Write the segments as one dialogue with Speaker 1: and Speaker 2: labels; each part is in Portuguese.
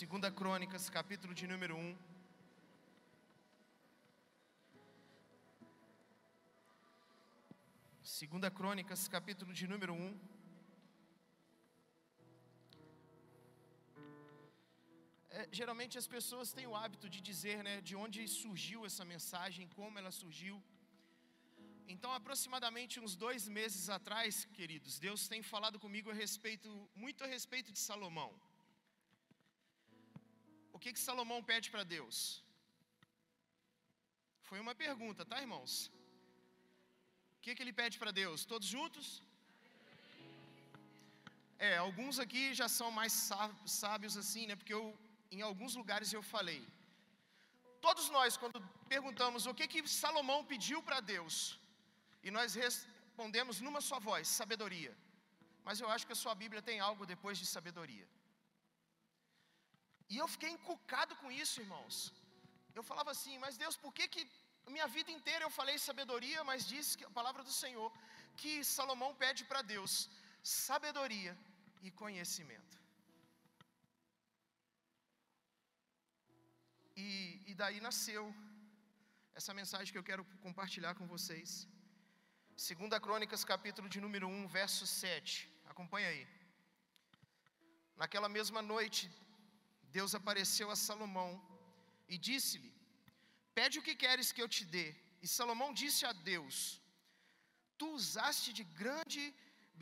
Speaker 1: Segunda Crônicas, capítulo de número 1. Segunda Crônicas, capítulo de número 1. É, geralmente as pessoas têm o hábito de dizer, né, de onde surgiu essa mensagem, como ela surgiu. Então, aproximadamente uns dois meses atrás, queridos, Deus tem falado comigo a respeito, muito a respeito de Salomão. Que que Salomão pede para Deus? Foi uma pergunta, tá, irmãos? O que, que ele pede para Deus? Todos juntos? É, alguns aqui já são mais sábios assim, né? Porque eu, em alguns lugares eu falei. Todos nós, quando perguntamos o que, que Salomão pediu para Deus, e nós respondemos numa só voz: sabedoria. Mas eu acho que a sua Bíblia tem algo depois de sabedoria. E eu fiquei encucado com isso, irmãos. Eu falava assim, mas Deus, por que que minha vida inteira eu falei sabedoria, mas diz que a palavra do Senhor que Salomão pede para Deus sabedoria e conhecimento. E, e daí nasceu essa mensagem que eu quero compartilhar com vocês. Segunda Crônicas, capítulo de número 1, verso 7. Acompanha aí. Naquela mesma noite, Deus apareceu a Salomão e disse-lhe: Pede o que queres que eu te dê. E Salomão disse a Deus: Tu usaste de grande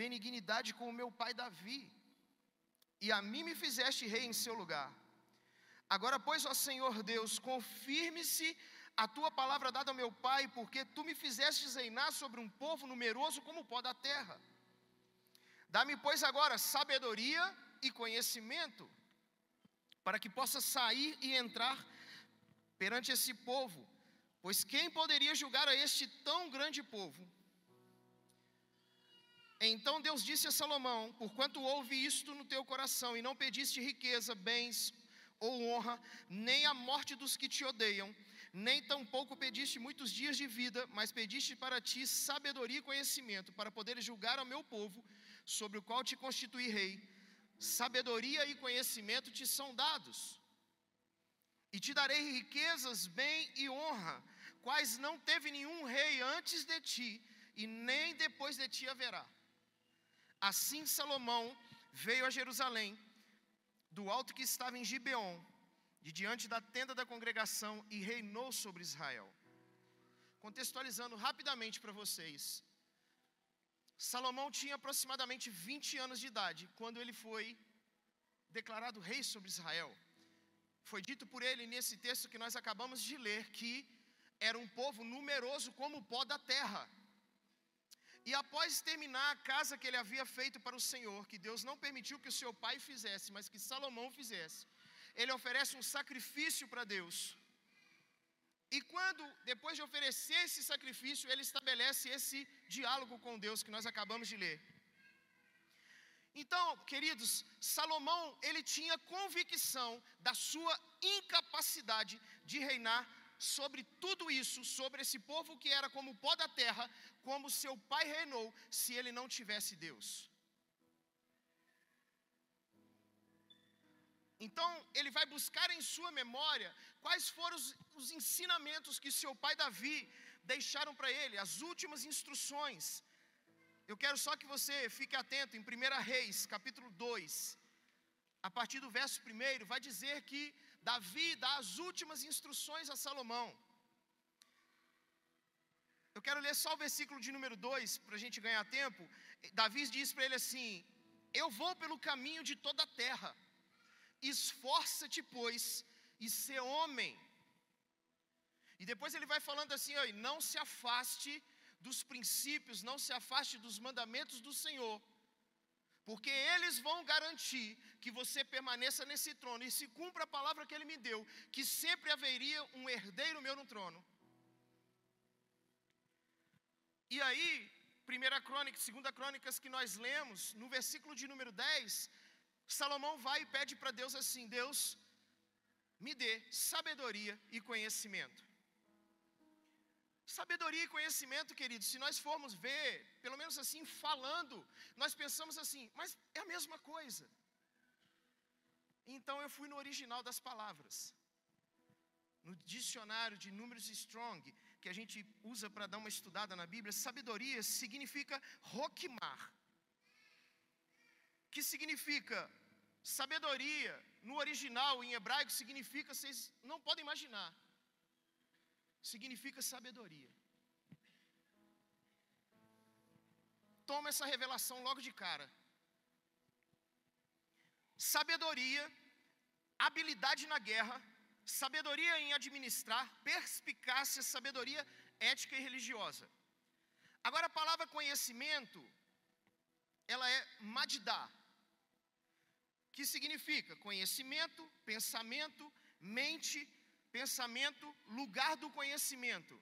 Speaker 1: benignidade com o meu pai Davi, e a mim me fizeste rei em seu lugar. Agora, pois, ó Senhor Deus, confirme-se a tua palavra dada ao meu pai, porque tu me fizeste reinar sobre um povo numeroso como o pó da terra. Dá-me, pois, agora sabedoria e conhecimento, para que possa sair e entrar perante esse povo, pois quem poderia julgar a este tão grande povo? Então Deus disse a Salomão: Porquanto houve isto no teu coração, e não pediste riqueza, bens ou honra, nem a morte dos que te odeiam, nem tampouco pediste muitos dias de vida, mas pediste para ti sabedoria e conhecimento, para poder julgar ao meu povo, sobre o qual te constituí rei. Sabedoria e conhecimento te são dados e te darei riquezas, bem e honra, quais não teve nenhum rei antes de ti, e nem depois de ti haverá. Assim Salomão veio a Jerusalém, do alto que estava em Gibeon, de diante da tenda da congregação, e reinou sobre Israel. Contextualizando rapidamente para vocês, Salomão tinha aproximadamente 20 anos de idade quando ele foi declarado rei sobre Israel. Foi dito por ele nesse texto que nós acabamos de ler que era um povo numeroso como o pó da terra. E após terminar a casa que ele havia feito para o Senhor, que Deus não permitiu que o seu pai fizesse, mas que Salomão fizesse, ele oferece um sacrifício para Deus. E quando, depois de oferecer esse sacrifício, ele estabelece esse diálogo com Deus que nós acabamos de ler. Então, queridos, Salomão, ele tinha convicção da sua incapacidade de reinar sobre tudo isso, sobre esse povo que era como o pó da terra, como seu pai reinou, se ele não tivesse Deus. Então, ele vai buscar em sua memória quais foram os, os ensinamentos que seu pai Davi deixaram para ele, as últimas instruções eu quero só que você fique atento em 1 Reis, capítulo 2, a partir do verso 1, vai dizer que Davi dá as últimas instruções a Salomão. Eu quero ler só o versículo de número 2, para a gente ganhar tempo. Davi diz para ele assim: Eu vou pelo caminho de toda a terra, esforça-te, pois, e ser homem. E depois ele vai falando assim: Não se afaste dos princípios, não se afaste dos mandamentos do Senhor, porque eles vão garantir que você permaneça nesse trono e se cumpra a palavra que ele me deu, que sempre haveria um herdeiro meu no trono. E aí, primeira crônica, segunda crônicas que nós lemos, no versículo de número 10, Salomão vai e pede para Deus assim: Deus, me dê sabedoria e conhecimento. Sabedoria e conhecimento, queridos, se nós formos ver, pelo menos assim, falando, nós pensamos assim, mas é a mesma coisa. Então eu fui no original das palavras. No dicionário de números Strong, que a gente usa para dar uma estudada na Bíblia, sabedoria significa roquimar. Que significa sabedoria, no original, em hebraico, significa, vocês não podem imaginar, significa sabedoria. Toma essa revelação logo de cara. Sabedoria, habilidade na guerra, sabedoria em administrar, perspicácia, sabedoria ética e religiosa. Agora a palavra conhecimento, ela é madidá, que significa conhecimento, pensamento, mente, pensamento, lugar do conhecimento.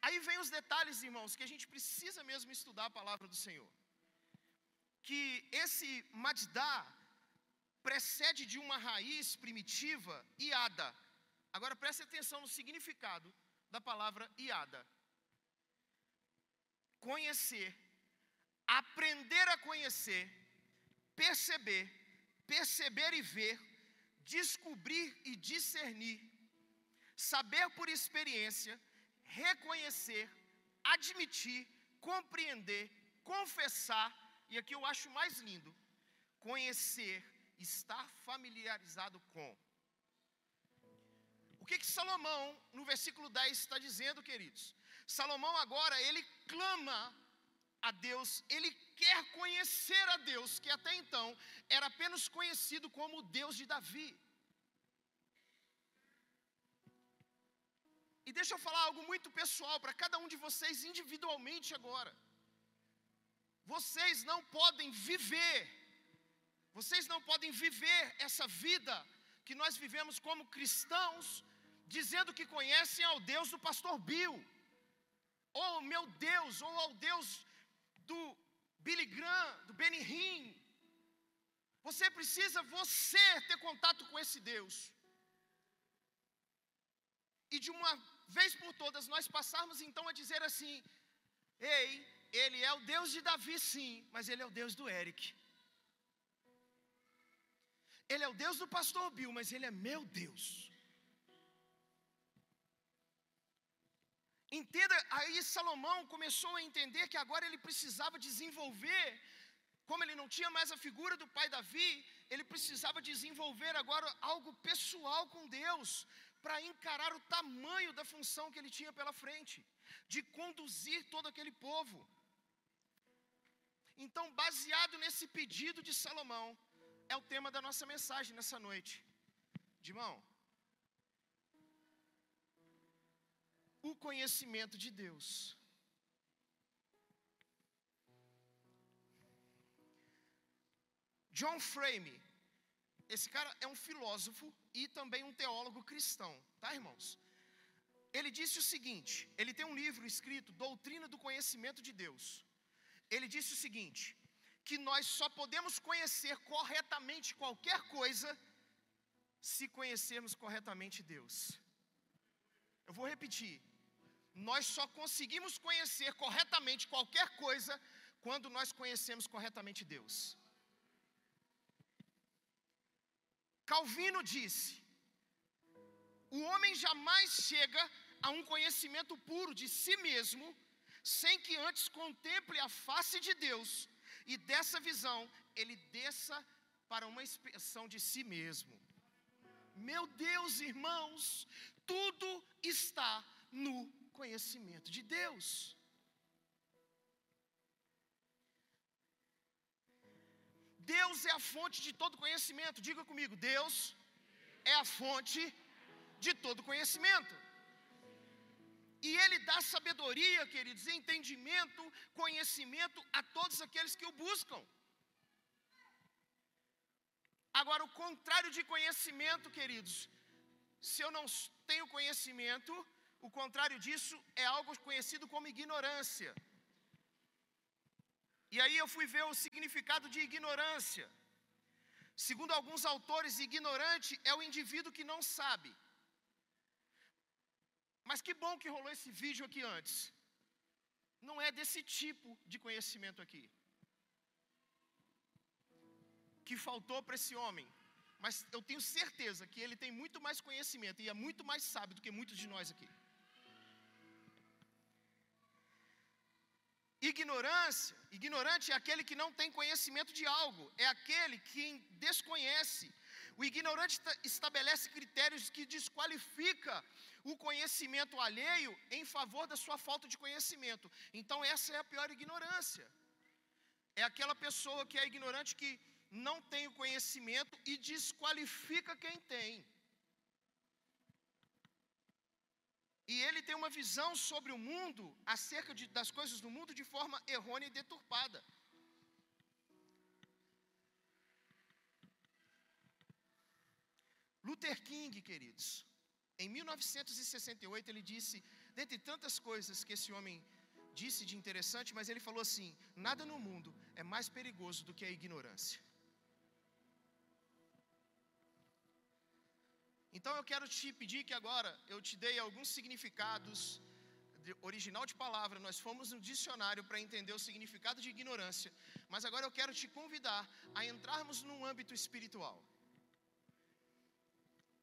Speaker 1: Aí vem os detalhes, irmãos, que a gente precisa mesmo estudar a palavra do Senhor. Que esse madidá precede de uma raiz primitiva, iada. Agora preste atenção no significado da palavra iada. Conhecer, aprender a conhecer, perceber, perceber e ver, descobrir e discernir, saber por experiência, reconhecer, admitir, compreender, confessar, e aqui eu acho mais lindo, conhecer, estar familiarizado com. O que que Salomão, no versículo 10, está dizendo, queridos? Salomão agora, ele clama a Deus, ele quer conhecer a Deus, que até então era apenas conhecido como o Deus de Davi. E deixa eu falar algo muito pessoal para cada um de vocês individualmente agora. Vocês não podem viver, vocês não podem viver essa vida que nós vivemos como cristãos, dizendo que conhecem ao Deus do pastor Bill, ou meu Deus, ou ao Deus do Billy Graham, do Benny Hinn. Você precisa você ter contato com esse Deus. E de uma vez por todas nós passarmos então a dizer assim: Ei, ele é o Deus de Davi, sim, mas ele é o Deus do Eric. Ele é o Deus do pastor Bill, mas ele é meu Deus. Entenda, aí Salomão começou a entender que agora ele precisava desenvolver, como ele não tinha mais a figura do pai Davi, ele precisava desenvolver agora algo pessoal com Deus, para encarar o tamanho da função que ele tinha pela frente, de conduzir todo aquele povo. Então, baseado nesse pedido de Salomão, é o tema da nossa mensagem nessa noite. Dimão, o conhecimento de Deus. John Frame, esse cara é um filósofo e também um teólogo cristão, tá, irmãos? Ele disse o seguinte: ele tem um livro escrito, Doutrina do Conhecimento de Deus. Ele disse o seguinte: que nós só podemos conhecer corretamente qualquer coisa se conhecermos corretamente Deus. Eu vou repetir. Nós só conseguimos conhecer corretamente qualquer coisa quando nós conhecemos corretamente Deus. Calvino disse: o homem jamais chega a um conhecimento puro de si mesmo, sem que antes contemple a face de Deus, e dessa visão ele desça para uma expressão de si mesmo. Meu Deus, irmãos, tudo está no conhecimento de Deus. Deus é a fonte de todo conhecimento. Diga comigo, Deus é a fonte de todo conhecimento. E Ele dá sabedoria, queridos, entendimento, conhecimento a todos aqueles que o buscam. Agora, o contrário de conhecimento, queridos, se eu não tenho conhecimento, o contrário disso é algo conhecido como ignorância. E aí eu fui ver o significado de ignorância. Segundo alguns autores, ignorante é o indivíduo que não sabe. Mas que bom que rolou esse vídeo aqui antes. Não é desse tipo de conhecimento aqui. Que faltou para esse homem. mas eu tenho certeza que ele tem muito mais conhecimento e é muito mais sábio do que muitos de nós aqui. Ignorância, ignorante é aquele que não tem conhecimento de algo, é aquele que desconhece. O ignorante estabelece critérios que desqualifica o conhecimento alheio em favor da sua falta de conhecimento. Então essa é a pior ignorância. É aquela pessoa que é ignorante que não tem o conhecimento e desqualifica quem tem. E ele tem uma visão sobre o mundo, acerca de, das coisas do mundo, de forma errônea e deturpada. Luther King, queridos, em 1968 ele disse, dentre tantas coisas que esse homem disse de interessante, mas ele falou assim: nada no mundo é mais perigoso do que a ignorância. Então eu quero te pedir que agora eu te dei alguns significados original de palavra. Nós fomos no dicionário para entender o significado de ignorância, mas agora eu quero te convidar a entrarmos num âmbito espiritual.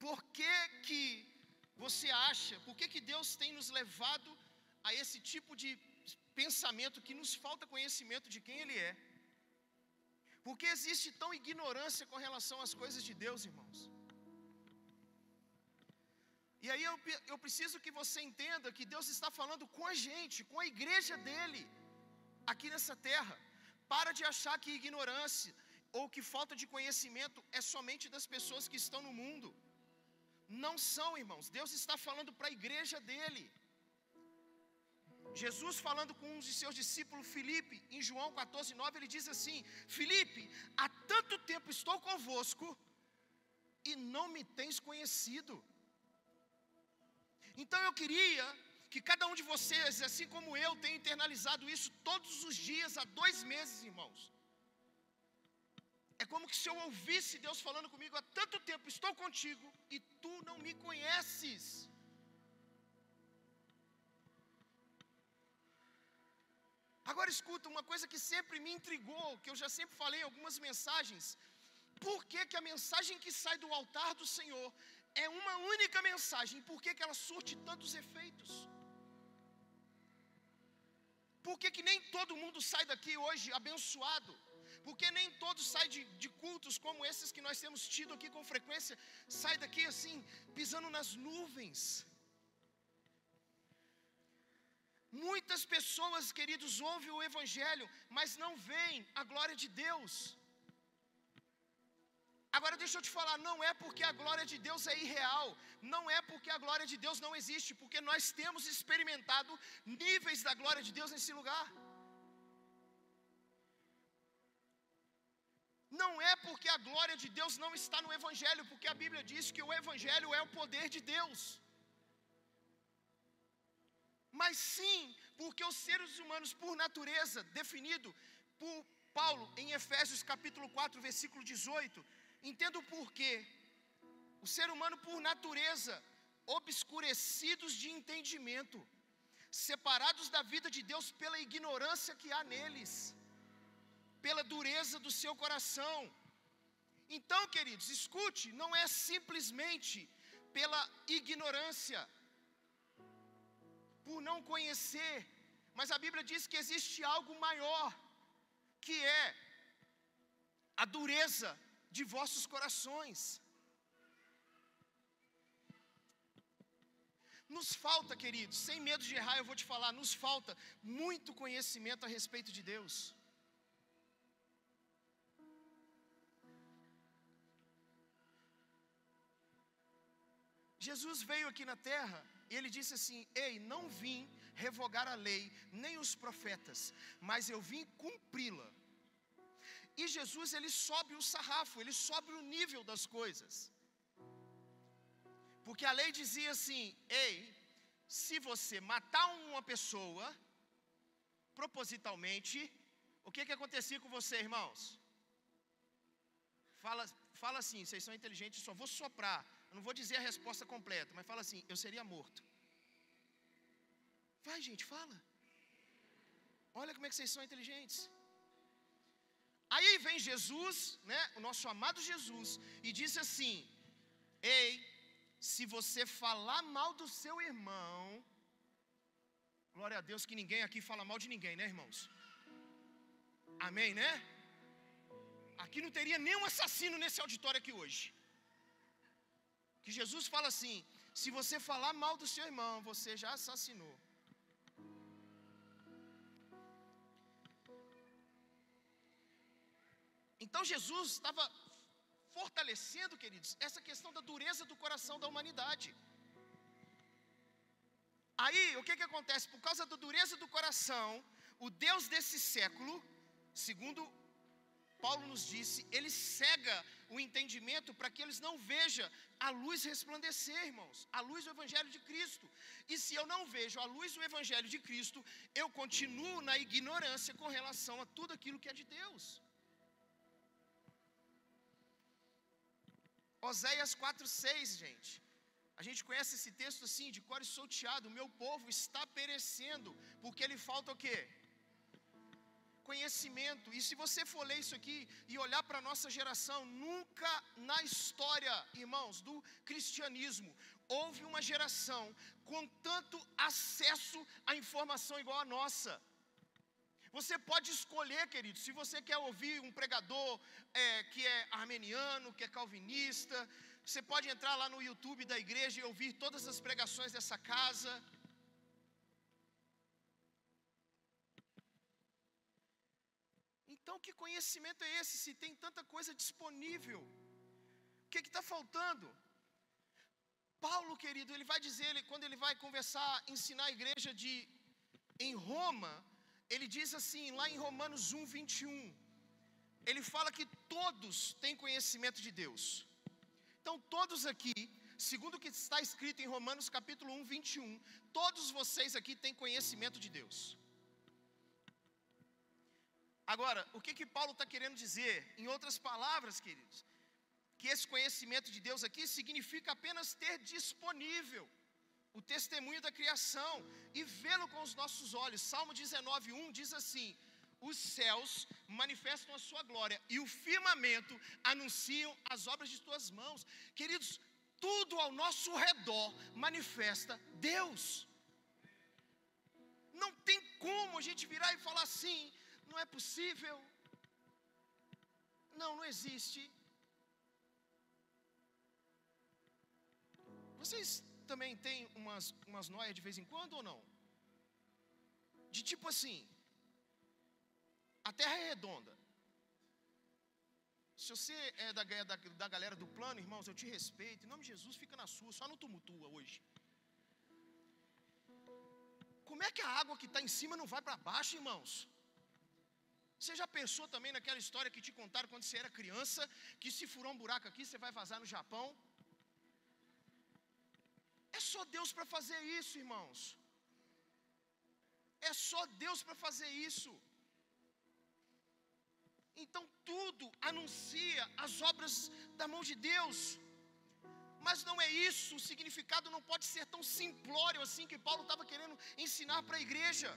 Speaker 1: Por que que você acha, por que que Deus tem nos levado a esse tipo de pensamento que nos falta conhecimento de quem Ele é? Por que existe tão ignorância com relação às coisas de Deus, irmãos? E aí eu, eu preciso que você entenda que Deus está falando com a gente, com a igreja dele, aqui nessa terra. Para de achar que ignorância ou que falta de conhecimento é somente das pessoas que estão no mundo. Não são, irmãos. Deus está falando para a igreja dele. Jesus falando com um de seus discípulos, Filipe, em João 14, 9, ele diz assim: Filipe, há tanto tempo estou convosco e não me tens conhecido. Então eu queria que cada um de vocês, assim como eu, tenha internalizado isso todos os dias, há dois meses, irmãos. É como que se eu ouvisse Deus falando comigo há tanto tempo, estou contigo e tu não me conheces. Agora escuta, uma coisa que sempre me intrigou, que eu já sempre falei em algumas mensagens. Por que, que a mensagem que sai do altar do Senhor é uma única mensagem, por que, que ela surte tantos efeitos? Por que, que nem todo mundo sai daqui hoje abençoado? Porque nem todos saem de, de, cultos como esses que nós temos tido aqui com frequência, sai daqui assim, pisando nas nuvens. Muitas pessoas, queridos, ouvem o Evangelho, mas não veem a glória de Deus. Agora deixa eu te falar, não é porque a glória de Deus é irreal, não é porque a glória de Deus não existe, porque nós temos experimentado níveis da glória de Deus nesse lugar. Não é porque a glória de Deus não está no Evangelho, porque a Bíblia diz que o Evangelho é o poder de Deus. Mas sim, porque os seres humanos, por natureza, definido por Paulo em Efésios capítulo 4, versículo 18, Entenda o porquê. O ser humano, por natureza, obscurecidos de entendimento, separados da vida de Deus pela ignorância que há neles, pela dureza do seu coração. Então, queridos, escute, não é simplesmente pela ignorância, por não conhecer, mas a Bíblia diz que existe algo maior, que é a dureza de vossos corações. Nos falta, queridos, sem medo de errar, eu vou te falar, nos falta muito conhecimento a respeito de Deus. Jesus veio aqui na terra e ele disse assim: Ei, não vim revogar a lei, nem os profetas, mas eu vim cumpri-la. E Jesus ele sobe o sarrafo, ele sobe o nível das coisas. Porque a lei dizia assim: ei, se você matar uma pessoa propositalmente, o que que acontecia com você, irmãos? Fala, fala assim, vocês são inteligentes, só vou soprar. Não vou dizer a resposta completa, mas fala assim: eu seria morto. Vai, gente, fala. Olha como é que vocês são inteligentes. Aí vem Jesus, né, o nosso amado Jesus, e diz assim: Ei, se você falar mal do seu irmão, glória a Deus que ninguém aqui fala mal de ninguém, né, irmãos? Amém, né? Aqui não teria nenhum assassino nesse auditório aqui hoje. Que Jesus fala assim: se você falar mal do seu irmão, você já assassinou. Então Jesus estava fortalecendo, queridos, essa questão da dureza do coração da humanidade. Aí, o que, que acontece? Por causa da dureza do coração, o Deus desse século, segundo Paulo nos disse, ele cega o entendimento para que eles não vejam a luz resplandecer, irmãos, a luz do Evangelho de Cristo. E se eu não vejo a luz do Evangelho de Cristo, eu continuo na ignorância com relação a tudo aquilo que é de Deus. Oséias 4,6, gente. A gente conhece esse texto assim, de cor solteado. O meu povo está perecendo, porque ele falta o quê? Conhecimento. E se você for ler isso aqui e olhar para a nossa geração, nunca na história, irmãos, do cristianismo, houve uma geração com tanto acesso à informação igual a nossa. Você pode escolher, querido, se você quer ouvir um pregador é, que é armeniano, que é calvinista, você pode entrar lá no YouTube da igreja e ouvir todas as pregações dessa casa. Então, que conhecimento é esse se tem tanta coisa disponível? O que está faltando? Paulo, querido, ele vai dizer, ele, quando ele vai conversar, ensinar a igreja de em Roma, ele diz assim, lá em Romanos 1, 21, ele fala que todos têm conhecimento de Deus. Então, todos aqui, segundo o que está escrito em Romanos capítulo 1, 21, todos vocês aqui têm conhecimento de Deus. Agora, o que que Paulo está querendo dizer? Em outras palavras, queridos, que esse conhecimento de Deus aqui significa apenas ter disponível o testemunho da criação e vê-lo com os nossos olhos. Salmo 19:1 diz assim: Os céus manifestam a sua glória e o firmamento anunciam as obras de tuas mãos. Queridos, tudo ao nosso redor manifesta Deus. Não tem como a gente virar e falar assim, não é possível. Não, não existe. Vocês também tem umas, umas noias de vez em quando ou não? De tipo assim, a terra é redonda. Se você é da, da, da galera do plano, irmãos, eu te respeito. Em nome de Jesus, fica na sua, só não tumultua hoje. Como é que a água que está em cima não vai para baixo, irmãos? Você já pensou também naquela história que te contaram quando você era criança, que se furar um buraco aqui, você vai vazar no Japão? É só Deus para fazer isso, irmãos. É só Deus para fazer isso. Então tudo anuncia as obras da mão de Deus. Mas não é isso, o significado não pode ser tão simplório assim que Paulo estava querendo ensinar para a igreja,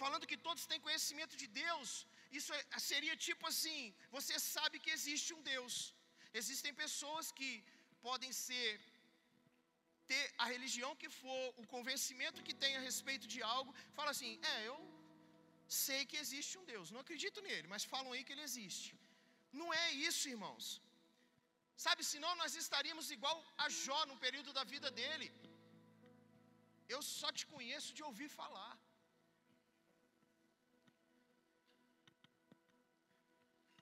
Speaker 1: falando que todos têm conhecimento de Deus. Isso é, seria tipo assim: você sabe que existe um Deus, existem pessoas que podem ser ter a religião que for, o convencimento que tem a respeito de algo, fala assim: é, eu sei que existe um Deus, não acredito nele, mas falam aí que ele existe. Não é isso, irmãos. Sabe, senão nós estaríamos igual a Jó no período da vida dele. Eu só te conheço de ouvir falar.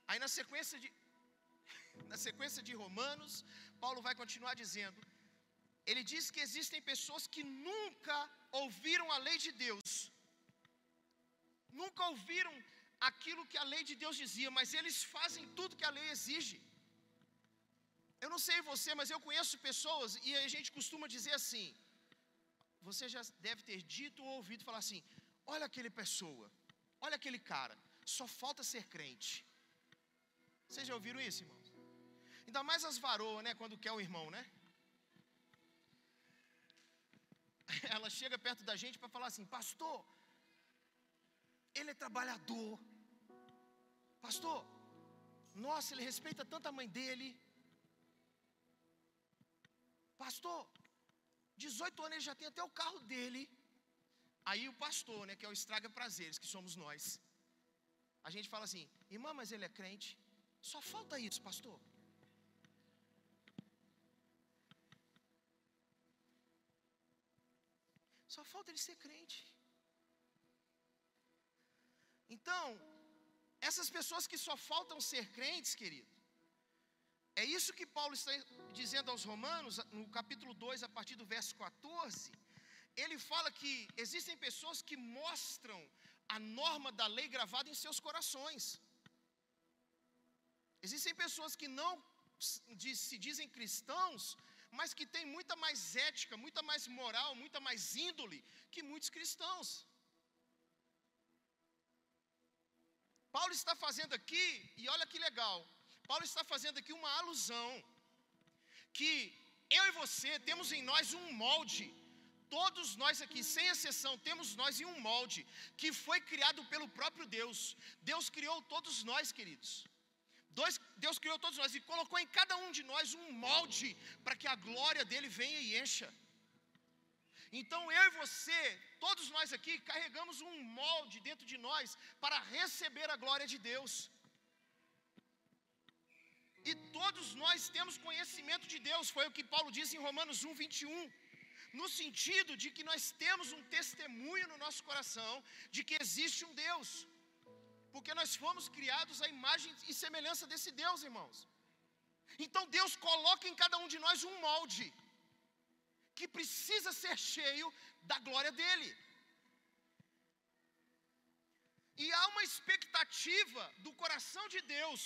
Speaker 1: Aí na sequência de na sequência de Romanos, Paulo vai continuar dizendo: ele diz que existem pessoas que nunca ouviram a lei de Deus, nunca ouviram aquilo que a lei de Deus dizia, mas eles fazem tudo que a lei exige. Eu não sei você, mas eu conheço pessoas e a gente costuma dizer assim: você já deve ter dito ou ouvido falar assim: olha aquele pessoa, olha aquele cara, só falta ser crente. Vocês já ouviram isso, irmãos? Ainda mais as varoas, né? Quando quer o irmão, né? ela chega perto da gente para falar assim: Pastor, ele é trabalhador. Pastor, nossa, ele respeita tanto a mãe dele. Pastor, 18 anos ele já tem até o carro dele. Aí o pastor, né, que é o estraga prazeres, que somos nós. A gente fala assim: "Irmã, mas ele é crente". Só falta isso, pastor. Só falta ele ser crente. Então, essas pessoas que só faltam ser crentes, querido, é isso que Paulo está dizendo aos Romanos, no capítulo 2, a partir do verso 14. Ele fala que existem pessoas que mostram a norma da lei gravada em seus corações. Existem pessoas que não se dizem cristãos, mas que têm muita mais ética, muita mais moral, muita mais índole que muitos cristãos. Paulo está fazendo aqui, e olha que legal, Paulo está fazendo aqui uma alusão que eu e você temos em nós um molde. Todos nós aqui, sem exceção, temos nós em um molde que foi criado pelo próprio Deus. Deus criou todos nós, queridos. Dois, Deus criou todos nós e colocou em cada um de nós um molde para que a glória dele venha e encha. Então eu e você, todos nós aqui, carregamos um molde dentro de nós para receber a glória de Deus. E todos nós temos conhecimento de Deus, foi o que Paulo disse em Romanos 1, 21. No sentido de que nós temos um testemunho no nosso coração de que existe um Deus, porque nós fomos criados à imagem e semelhança desse Deus, irmãos. Então Deus coloca em cada um de nós um molde, que precisa ser cheio da glória dEle. E há uma expectativa do coração de Deus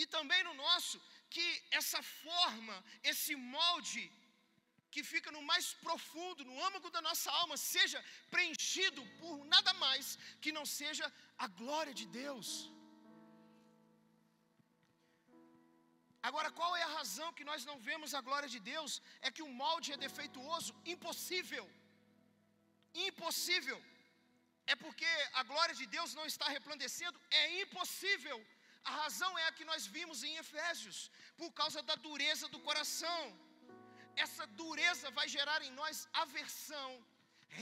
Speaker 1: e também no nosso, que essa forma, esse molde que fica no mais profundo, no âmago da nossa alma, seja preenchido por nada mais que não seja a glória de Deus. Agora, qual é a razão que nós não vemos a glória de Deus? É que o molde é defeituoso, impossível. Impossível. É porque a glória de Deus não está resplandecendo, é impossível a razão é a que nós vimos em Efésios, por causa da dureza do coração. Essa dureza vai gerar em nós aversão,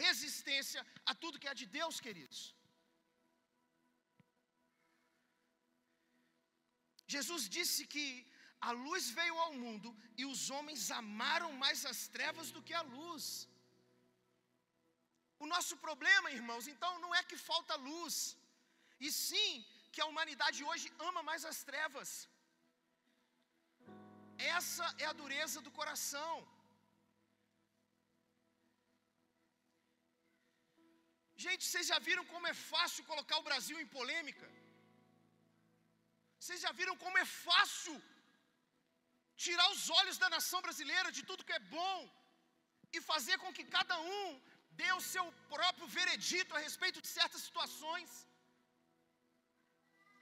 Speaker 1: resistência a tudo que é de Deus, queridos. Jesus disse que a luz veio ao mundo e os homens amaram mais as trevas do que a luz. O nosso problema, irmãos, então não é que falta luz, e sim que a humanidade hoje ama mais as trevas. Essa é a dureza do coração. Gente, vocês já viram como é fácil colocar o Brasil em polêmica? Vocês já viram como é fácil tirar os olhos da nação brasileira de tudo que é bom e fazer com que cada um dê o seu próprio veredito a respeito de certas situações?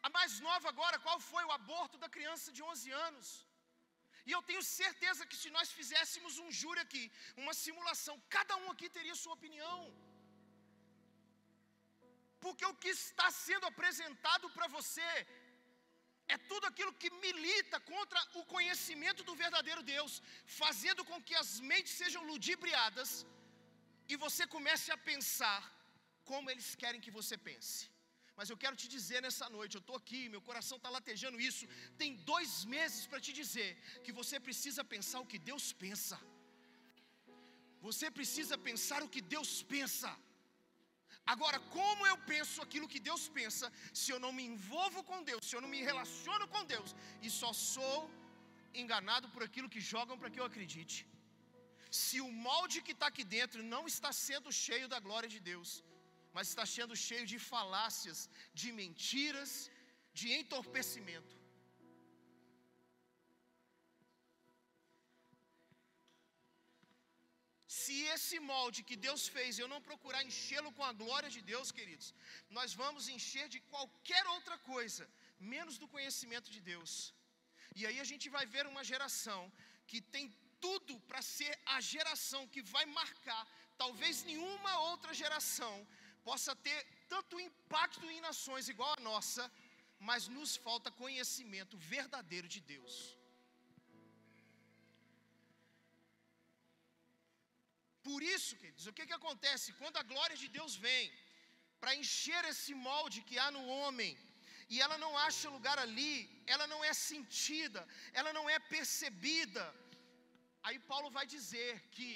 Speaker 1: A mais nova agora, qual foi o aborto da criança de 11 anos? E eu tenho certeza que se nós fizéssemos um júri aqui, uma simulação, cada um aqui teria sua opinião. Porque o que está sendo apresentado para você é tudo aquilo que milita contra o conhecimento do verdadeiro Deus, fazendo com que as mentes sejam ludibriadas e você comece a pensar como eles querem que você pense. Mas eu quero te dizer nessa noite, eu estou aqui, meu coração está latejando isso. Tem dois meses para te dizer que você precisa pensar o que Deus pensa. Você precisa pensar o que Deus pensa. Agora, como eu penso aquilo que Deus pensa, se eu não me envolvo com Deus, se eu não me relaciono com Deus, e só sou enganado por aquilo que jogam para que eu acredite. Se o molde que está aqui dentro não está sendo cheio da glória de Deus, mas está sendo cheio de falácias, de mentiras, de entorpecimento. Se esse molde que Deus fez eu não procurar enchê-lo com a glória de Deus, queridos, nós vamos encher de qualquer outra coisa, menos do conhecimento de Deus. E aí a gente vai ver uma geração que tem tudo para ser a geração que vai marcar, talvez nenhuma outra geração possa ter tanto impacto em nações igual a nossa, mas nos falta conhecimento verdadeiro de Deus. Por isso, queridos, o que, que acontece? Quando a glória de Deus vem para encher esse molde que há no homem, e ela não acha lugar ali, ela não é sentida, ela não é percebida. Aí Paulo vai dizer que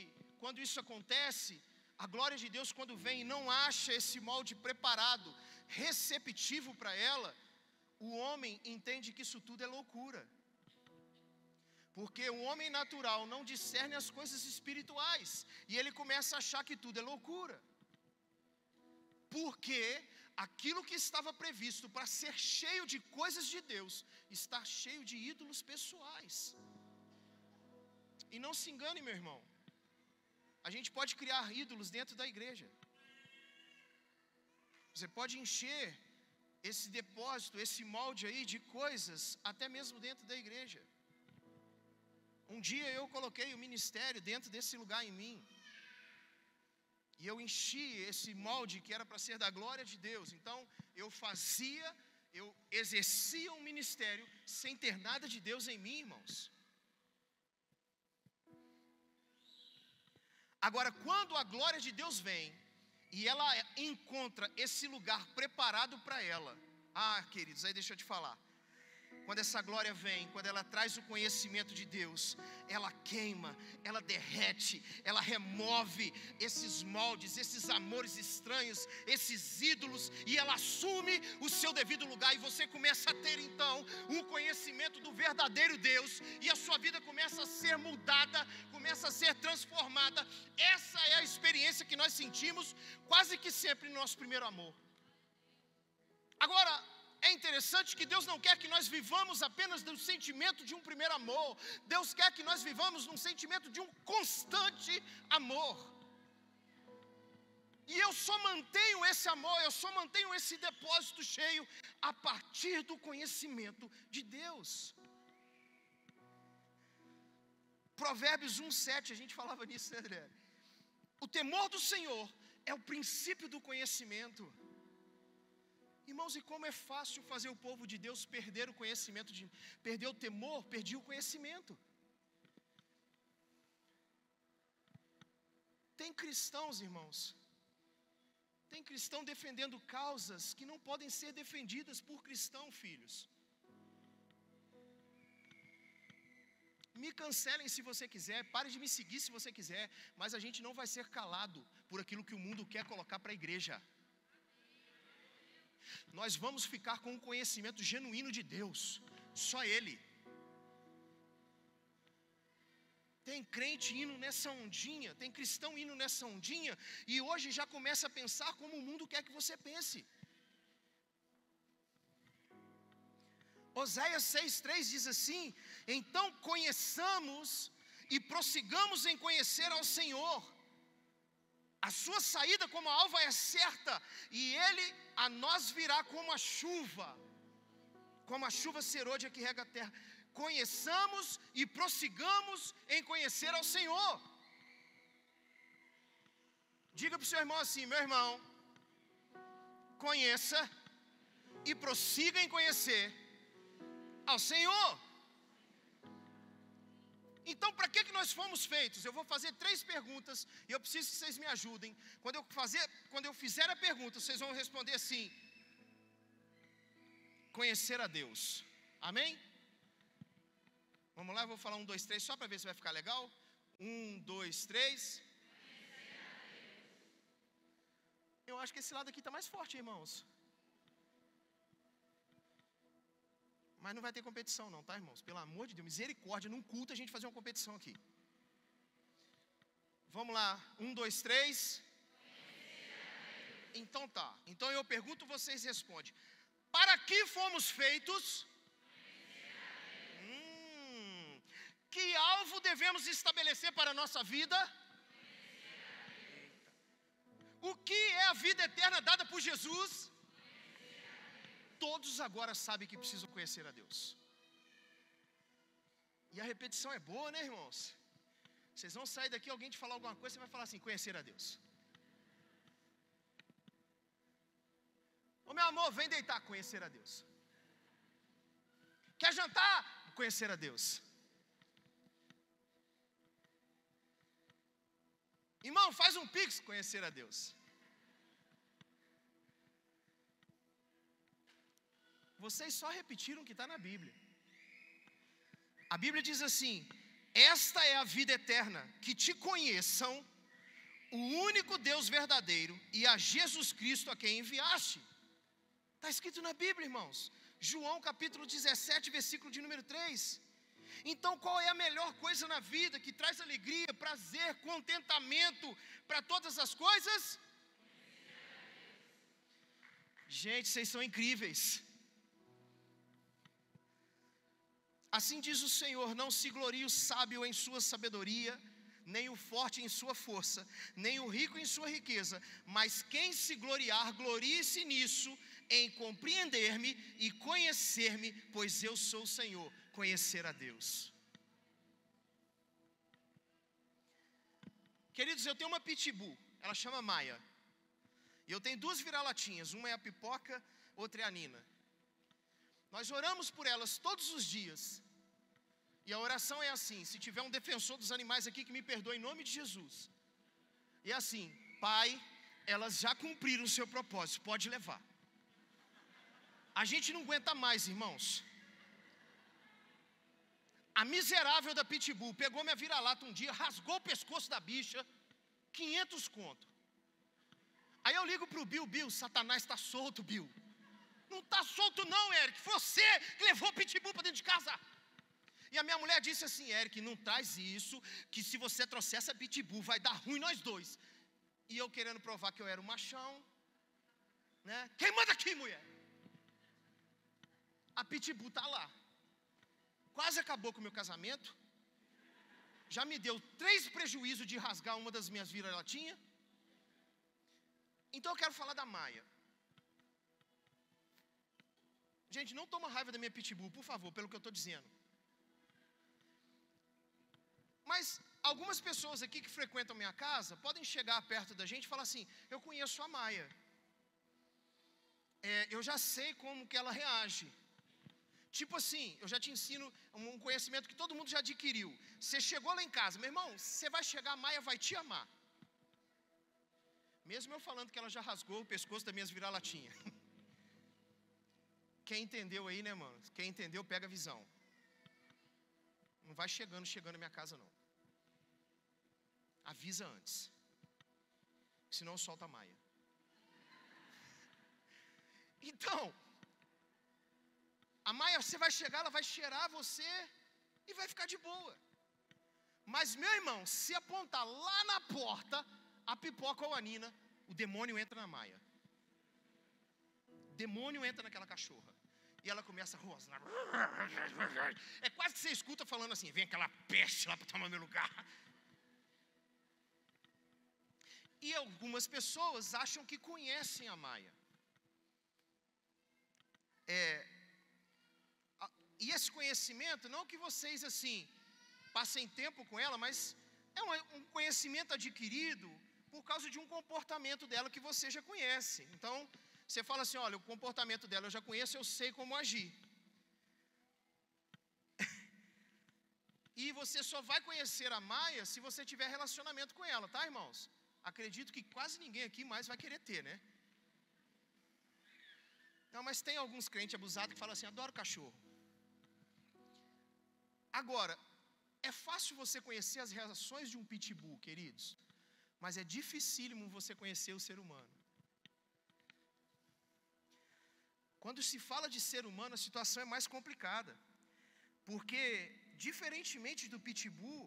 Speaker 1: quando isso acontece, a glória de Deus, quando vem e não acha esse molde preparado, receptivo para ela, o homem entende que isso tudo é loucura. Porque o homem natural não discerne as coisas espirituais, e ele começa a achar que tudo é loucura. Porque aquilo que estava previsto para ser cheio de coisas de Deus, está cheio de ídolos pessoais. E não se engane, meu irmão, a gente pode criar ídolos dentro da igreja. Você pode encher esse depósito, esse molde aí de coisas, até mesmo dentro da igreja. Um dia eu coloquei o ministério dentro desse lugar em mim. E eu enchi esse molde que era para ser da glória de Deus. Então, eu fazia, eu exercia um ministério sem ter nada de Deus em mim, irmãos. Agora, quando a glória de Deus vem e ela encontra esse lugar preparado para ela, ah, queridos, aí deixa eu te falar. Quando essa glória vem, quando ela traz o conhecimento de Deus, ela queima, ela derrete, ela remove esses moldes, esses amores estranhos, esses ídolos, e ela assume o seu devido lugar, e você começa a ter então o conhecimento do verdadeiro Deus, e a sua vida começa a ser mudada, começa a ser transformada. Essa é a experiência que nós sentimos quase que sempre no nosso primeiro amor. Agora, é interessante que Deus não quer que nós vivamos apenas do sentimento de um primeiro amor, Deus quer que nós vivamos num sentimento de um constante amor. E eu só mantenho esse amor, eu só mantenho esse depósito cheio a partir do conhecimento de Deus. Provérbios 1,7, a gente falava nisso, né, André? O temor do Senhor é o princípio do conhecimento. Irmãos, e como é fácil fazer o povo de Deus perder o conhecimento, de, perder o temor, perder o conhecimento. Tem cristãos, irmãos, tem cristão defendendo causas que não podem ser defendidas por cristão, filhos. Me cancelem se você quiser, pare de me seguir se você quiser, mas a gente não vai ser calado por aquilo que o mundo quer colocar para a igreja nós vamos ficar com o conhecimento genuíno de Deus, só Ele. Tem crente indo nessa ondinha, tem cristão indo nessa ondinha, e hoje já começa a pensar como o mundo quer que você pense. Oséias 6,3 diz assim: Então conheçamos e prossigamos em conhecer ao Senhor a sua saída como a alva é certa, e ele a nós virá como a chuva, como a chuva serôdia que rega a terra. Conheçamos e prossigamos em conhecer ao Senhor. Diga para o seu irmão assim: meu irmão, conheça e prossiga em conhecer ao Senhor. Então, para que, que nós fomos feitos? Eu vou fazer três perguntas e eu preciso que vocês me ajudem. Quando eu, fazer, quando eu fizer a pergunta, vocês vão responder assim: Conhecer a Deus. Amém? Vamos lá, eu vou falar um, dois, três, só para ver se vai ficar legal. Um, dois, três. Eu acho que esse lado aqui está mais forte, irmãos. Mas não vai ter competição, não, tá, irmãos? Pelo amor de Deus, misericórdia, num culto a gente fazer uma competição aqui. Vamos lá, um, dois, três. Então tá. Então eu pergunto, vocês respondem. Para que fomos feitos? Hum, que alvo devemos estabelecer para a nossa vida? O que é a vida eterna dada por Jesus? Todos agora sabem que precisam conhecer a Deus. E a repetição é boa, né, irmãos? Vocês vão sair daqui, alguém te falar alguma coisa, você vai falar assim: conhecer a Deus. Ô meu amor, vem deitar, conhecer a Deus. Quer jantar? Conhecer a Deus. Irmão, faz um pix, conhecer a Deus. Vocês só repetiram o que está na Bíblia. A Bíblia diz assim: Esta é a vida eterna, que te conheçam, o único Deus verdadeiro, e a Jesus Cristo a quem enviaste. Está escrito na Bíblia, irmãos. João capítulo 17, versículo de número 3. Então, qual é a melhor coisa na vida que traz alegria, prazer, contentamento para todas as coisas? Gente, vocês são incríveis. Assim diz o Senhor: não se glorie o sábio em sua sabedoria, nem o forte em sua força, nem o rico em sua riqueza, mas quem se gloriar, glorie-se nisso, em compreender-me e conhecer-me, pois eu sou o Senhor, conhecer a Deus. Queridos, eu tenho uma pitbull, ela chama Maia. E eu tenho duas vira-latinhas, uma é a pipoca, outra é a Nina. Nós oramos por elas todos os dias. E a oração é assim: se tiver um defensor dos animais aqui que me perdoe em nome de Jesus. E é assim, Pai, elas já cumpriram o seu propósito, pode levar. A gente não aguenta mais, irmãos. A miserável da Pitbull pegou minha vira-lata um dia, rasgou o pescoço da bicha, 500 conto. Aí eu ligo para o Bill, Bill, Satanás está solto, Bill. Não está solto não, Eric, você que levou o Pitbull para dentro de casa. E a minha mulher disse assim, Eric, não traz isso, que se você trouxer essa Pitbull vai dar ruim nós dois. E eu querendo provar que eu era um machão, né? Quem manda aqui, mulher? A Pitbull está lá. Quase acabou com o meu casamento. Já me deu três prejuízos de rasgar uma das minhas vira-latinhas. Então eu quero falar da Maia. Gente, não toma raiva da minha pitbull, por favor, pelo que eu estou dizendo. Mas algumas pessoas aqui que frequentam minha casa podem chegar perto da gente e falar assim: Eu conheço a Maia. É, eu já sei como que ela reage. Tipo assim, eu já te ensino um conhecimento que todo mundo já adquiriu. Você chegou lá em casa, meu irmão, você vai chegar, a Maia vai te amar. Mesmo eu falando que ela já rasgou o pescoço das minhas vira-latinhas. Quem entendeu aí, né, mano? Quem entendeu, pega a visão. Não vai chegando, chegando na minha casa, não. Avisa antes. Senão solta a maia. Então, a Maia, você vai chegar, ela vai cheirar você e vai ficar de boa. Mas, meu irmão, se apontar lá na porta a pipoca ou a Nina, o demônio entra na Maia. O demônio entra naquela cachorra. E ela começa a rosnar. É quase que você escuta falando assim: vem aquela peste lá para tomar meu lugar. E algumas pessoas acham que conhecem a Maia. É, e esse conhecimento, não que vocês assim passem tempo com ela, mas é um, um conhecimento adquirido por causa de um comportamento dela que você já conhece. Então, você fala assim: olha, o comportamento dela eu já conheço, eu sei como agir. e você só vai conhecer a Maia se você tiver relacionamento com ela, tá, irmãos? Acredito que quase ninguém aqui mais vai querer ter, né? Não, mas tem alguns crentes abusados que falam assim: adoro cachorro. Agora, é fácil você conhecer as reações de um pitbull, queridos, mas é dificílimo você conhecer o ser humano. Quando se fala de ser humano, a situação é mais complicada, porque, diferentemente do pitbull,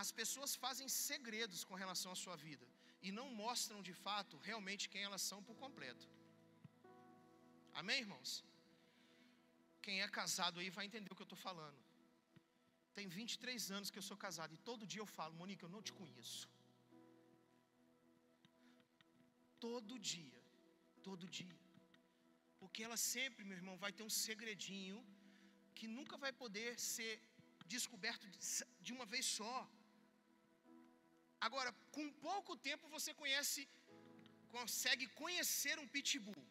Speaker 1: as pessoas fazem segredos com relação à sua vida e não mostram de fato realmente quem elas são por completo. Amém, irmãos? Quem é casado aí vai entender o que eu estou falando. Tem 23 anos que eu sou casado e todo dia eu falo, Monique, eu não te conheço. Todo dia, todo dia. Porque ela sempre, meu irmão, vai ter um segredinho que nunca vai poder ser descoberto de uma vez só. Agora, com pouco tempo você conhece, consegue conhecer um pitbull.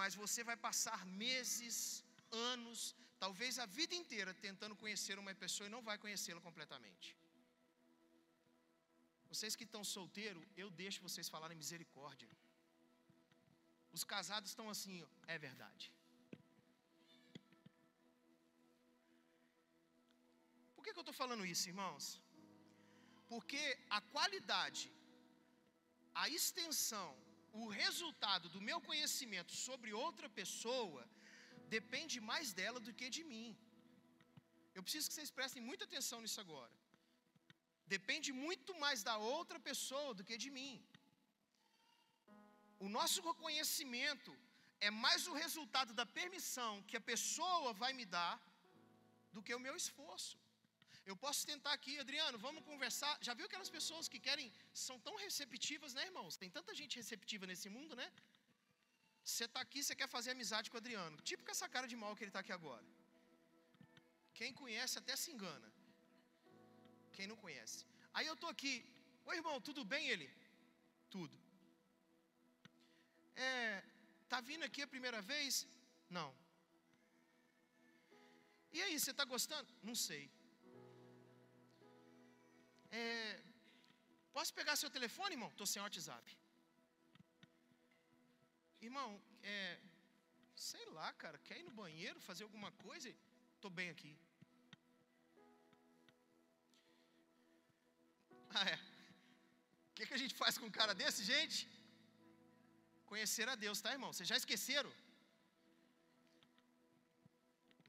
Speaker 1: Mas você vai passar meses, anos, talvez a vida inteira tentando conhecer uma pessoa e não vai conhecê-la completamente. Vocês que estão solteiros, eu deixo vocês falarem misericórdia. Os casados estão assim, é verdade. Por que, que eu estou falando isso, irmãos? Porque a qualidade, a extensão, o resultado do meu conhecimento sobre outra pessoa depende mais dela do que de mim. Eu preciso que vocês prestem muita atenção nisso agora. Depende muito mais da outra pessoa do que de mim. O nosso reconhecimento é mais o resultado da permissão que a pessoa vai me dar do que o meu esforço. Eu posso tentar aqui, Adriano, vamos conversar. Já viu aquelas pessoas que querem, são tão receptivas, né, irmãos? Tem tanta gente receptiva nesse mundo, né? Você está aqui, você quer fazer amizade com o Adriano. Tipo com essa cara de mal que ele está aqui agora. Quem conhece até se engana. Quem não conhece. Aí eu estou aqui. Oi, irmão, tudo bem? Ele? Tudo. É, tá vindo aqui a primeira vez? Não. E aí, você está gostando? Não sei. É, posso pegar seu telefone, irmão? Estou sem WhatsApp. Irmão, é, sei lá, cara, quer ir no banheiro, fazer alguma coisa? Estou bem aqui. Ah, é. O que, que a gente faz com um cara desse, gente? Conhecer a Deus, tá, irmão? Vocês já esqueceram?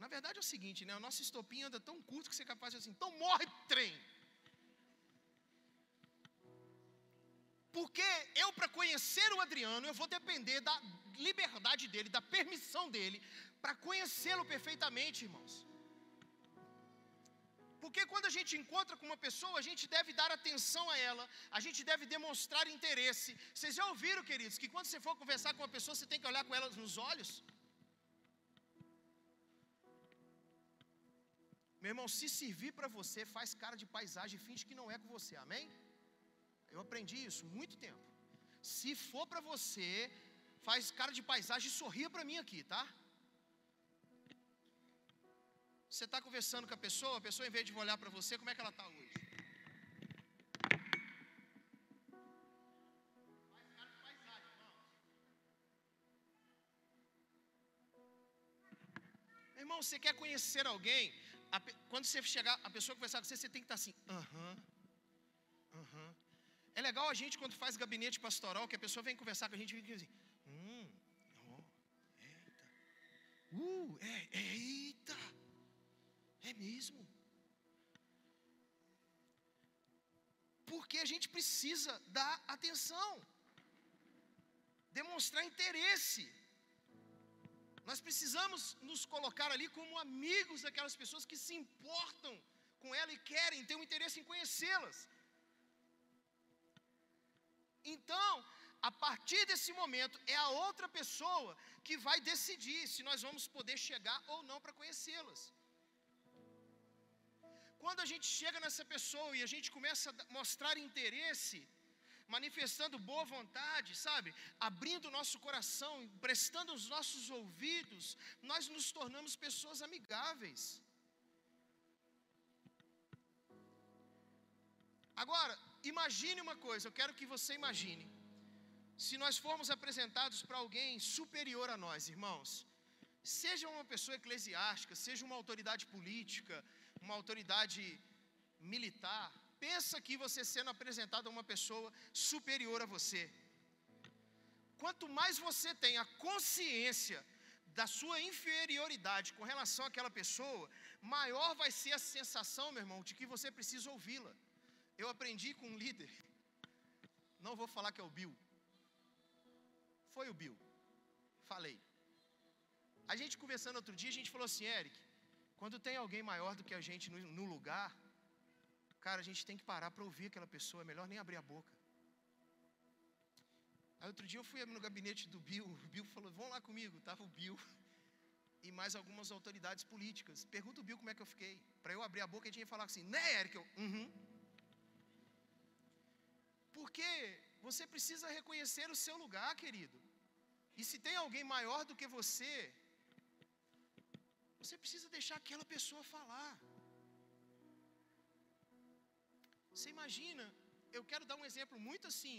Speaker 1: Na verdade é o seguinte, né? O nosso estopinho anda tão curto que você é capaz de assim, então morre trem. Porque eu, para conhecer o Adriano, eu vou depender da liberdade dele, da permissão dele, para conhecê-lo perfeitamente, irmãos. Porque quando a gente encontra com uma pessoa, a gente deve dar atenção a ela, a gente deve demonstrar interesse. Vocês já ouviram, queridos, que quando você for conversar com uma pessoa, você tem que olhar com ela nos olhos? Meu irmão, se servir para você, faz cara de paisagem e finge que não é com você, amém? Eu aprendi isso muito tempo. Se for para você, faz cara de paisagem e sorria para mim aqui, tá? Você está conversando com a pessoa, a pessoa em vez de olhar para você, como é que ela está hoje? Irmão. Você quer conhecer alguém? A, quando você chegar, a pessoa conversar com você, você tem que estar tá assim, aham, uh aham. -huh, uh -huh. É legal a gente quando faz gabinete pastoral, que a pessoa vem conversar com a gente e fica assim, hum, oh, eita, uh, é, é, é mesmo. Porque a gente precisa dar atenção, demonstrar interesse. Nós precisamos nos colocar ali como amigos daquelas pessoas que se importam com ela e querem ter um interesse em conhecê-las. Então, a partir desse momento, é a outra pessoa que vai decidir se nós vamos poder chegar ou não para conhecê-las. Quando a gente chega nessa pessoa e a gente começa a mostrar interesse, manifestando boa vontade, sabe? Abrindo o nosso coração, prestando os nossos ouvidos, nós nos tornamos pessoas amigáveis. Agora, imagine uma coisa, eu quero que você imagine. Se nós formos apresentados para alguém superior a nós, irmãos, seja uma pessoa eclesiástica, seja uma autoridade política, uma autoridade militar, pensa que você sendo apresentado a uma pessoa superior a você. Quanto mais você tem a consciência da sua inferioridade com relação àquela pessoa, maior vai ser a sensação, meu irmão, de que você precisa ouvi-la. Eu aprendi com um líder, não vou falar que é o Bill, foi o Bill, falei. A gente conversando outro dia, a gente falou assim, Eric, quando tem alguém maior do que a gente no, no lugar, cara, a gente tem que parar para ouvir aquela pessoa, é melhor nem abrir a boca. Aí outro dia eu fui no gabinete do Bill, o Bill falou, vão lá comigo, estava o Bill e mais algumas autoridades políticas. Pergunta o Bill como é que eu fiquei. Para eu abrir a boca, ele tinha que falar assim, né, Eric? Eu, uhum. Porque você precisa reconhecer o seu lugar, querido. E se tem alguém maior do que você, Você precisa deixar aquela pessoa falar. Você imagina, eu quero dar um exemplo muito assim,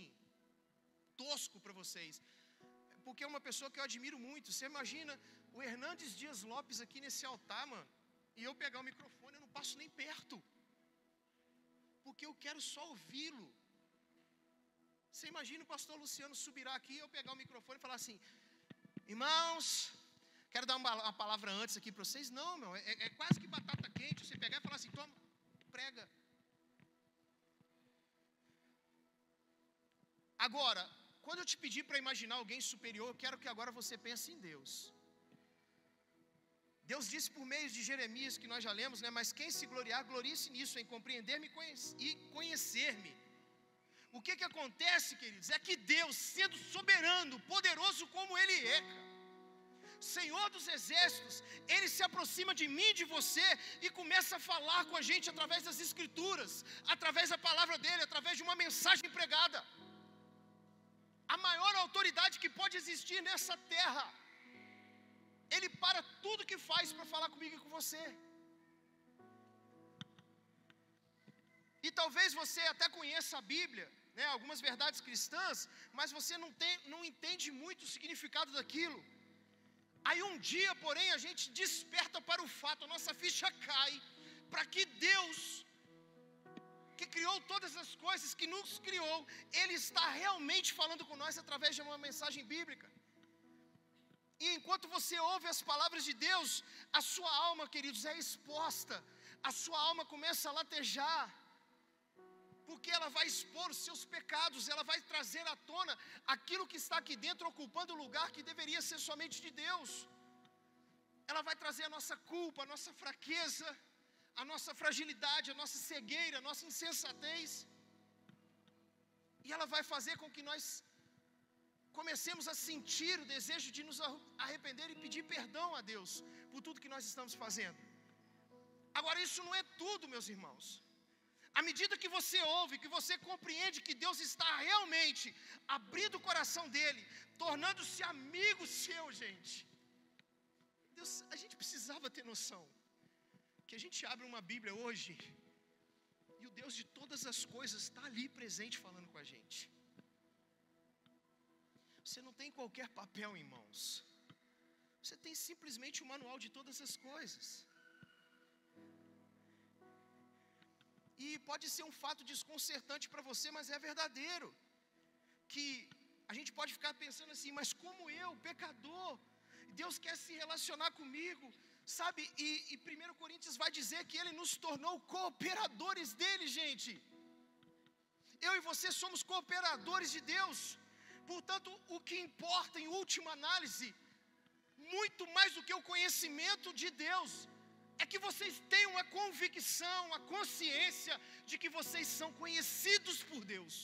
Speaker 1: tosco para vocês, porque é uma pessoa que eu admiro muito. Você imagina o Hernandes Dias Lopes aqui nesse altar, mano, e eu pegar o microfone, eu não passo nem perto, porque eu quero só ouvi-lo. Você imagina o pastor Luciano subirá aqui, eu pegar o microfone e falar assim: irmãos, quero dar uma, uma palavra antes aqui para vocês. Não, meu, é, é quase que batata quente. Você pegar e falar assim: toma, prega. Agora, quando eu te pedir para imaginar alguém superior, eu quero que agora você pense em Deus. Deus disse por meio de Jeremias, que nós já lemos, né? Mas quem se gloriar, glorie-se nisso, em compreender-me e conhecer-me. O que que acontece, queridos? É que Deus, sendo soberano, poderoso como Ele é, Senhor dos exércitos, Ele se aproxima de mim de você e começa a falar com a gente através das Escrituras, através da palavra dEle, através de uma mensagem pregada a maior autoridade que pode existir nessa terra. Ele para tudo que faz para falar comigo e com você. E talvez você até conheça a Bíblia, né, algumas verdades cristãs, mas você não, tem, não entende muito o significado daquilo. Aí um dia, porém, a gente desperta para o fato, a nossa ficha cai, para que Deus que criou todas as coisas, que nos criou, Ele está realmente falando com nós através de uma mensagem bíblica. E enquanto você ouve as palavras de Deus, a sua alma, queridos, é exposta, a sua alma começa a latejar, porque ela vai expor os seus pecados, ela vai trazer à tona aquilo que está aqui dentro, ocupando o lugar que deveria ser somente de Deus. Ela vai trazer a nossa culpa, a nossa fraqueza, a nossa fragilidade, a nossa cegueira, a nossa insensatez. E ela vai fazer com que nós comecemos a sentir o desejo de nos arrepender e pedir perdão a Deus por tudo que nós estamos fazendo. Agora, isso não é tudo, meus irmãos. À medida que você ouve, que você compreende que Deus está realmente abrindo o coração dele, tornando-se amigo seu, gente. Deus, a gente precisava ter noção que a gente abre uma Bíblia hoje e o Deus de todas as coisas está ali presente falando com a gente. Você não tem qualquer papel em mãos. Você tem simplesmente o manual de todas as coisas. E pode ser um fato desconcertante para você, mas é verdadeiro. Que a gente pode ficar pensando assim, mas como eu, pecador, Deus quer se relacionar comigo, Sabe, e, e 1 Coríntios vai dizer que ele nos tornou cooperadores dele, gente. Eu e você somos cooperadores de Deus. Portanto, o que importa em última análise, muito mais do que o conhecimento de Deus, é que vocês tenham a convicção, a consciência de que vocês são conhecidos por Deus.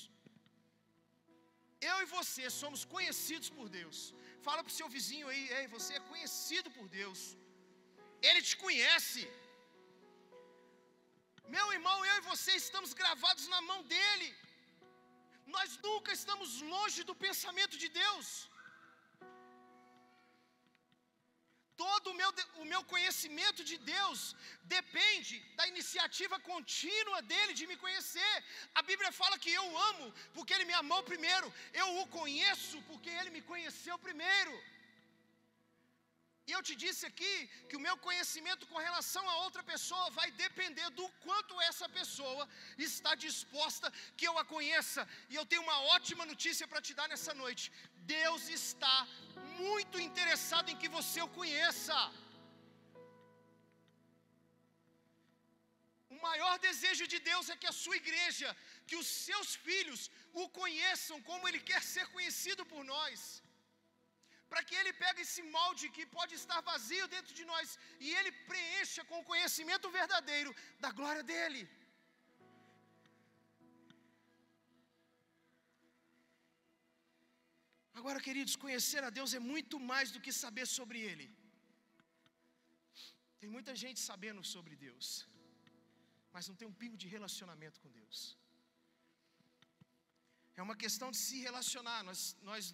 Speaker 1: Eu e você somos conhecidos por Deus. Fala para o seu vizinho aí, ei, você é conhecido por Deus. Ele te conhece. Meu irmão, eu e você estamos gravados na mão dele. Nós nunca estamos longe do pensamento de Deus. Todo o meu, o meu conhecimento de Deus depende da iniciativa contínua dele de me conhecer. A Bíblia fala que eu amo porque ele me amou primeiro. Eu o conheço porque ele me conheceu primeiro. E eu te disse aqui que o meu conhecimento com relação a outra pessoa vai depender do quanto essa pessoa está disposta que eu a conheça. E eu tenho uma ótima notícia para te dar nessa noite. Deus está muito interessado em que você o conheça. O maior desejo de Deus é que a sua igreja, que os seus filhos o conheçam como ele quer ser conhecido por nós para que Ele pegue esse molde que pode estar vazio dentro de nós e Ele preencha com o conhecimento verdadeiro da glória dEle. Agora, queridos, conhecer a Deus é muito mais do que saber sobre Ele. Tem muita gente sabendo sobre Deus, mas não tem um pingo de relacionamento com Deus. É uma questão de se relacionar. Nós, nós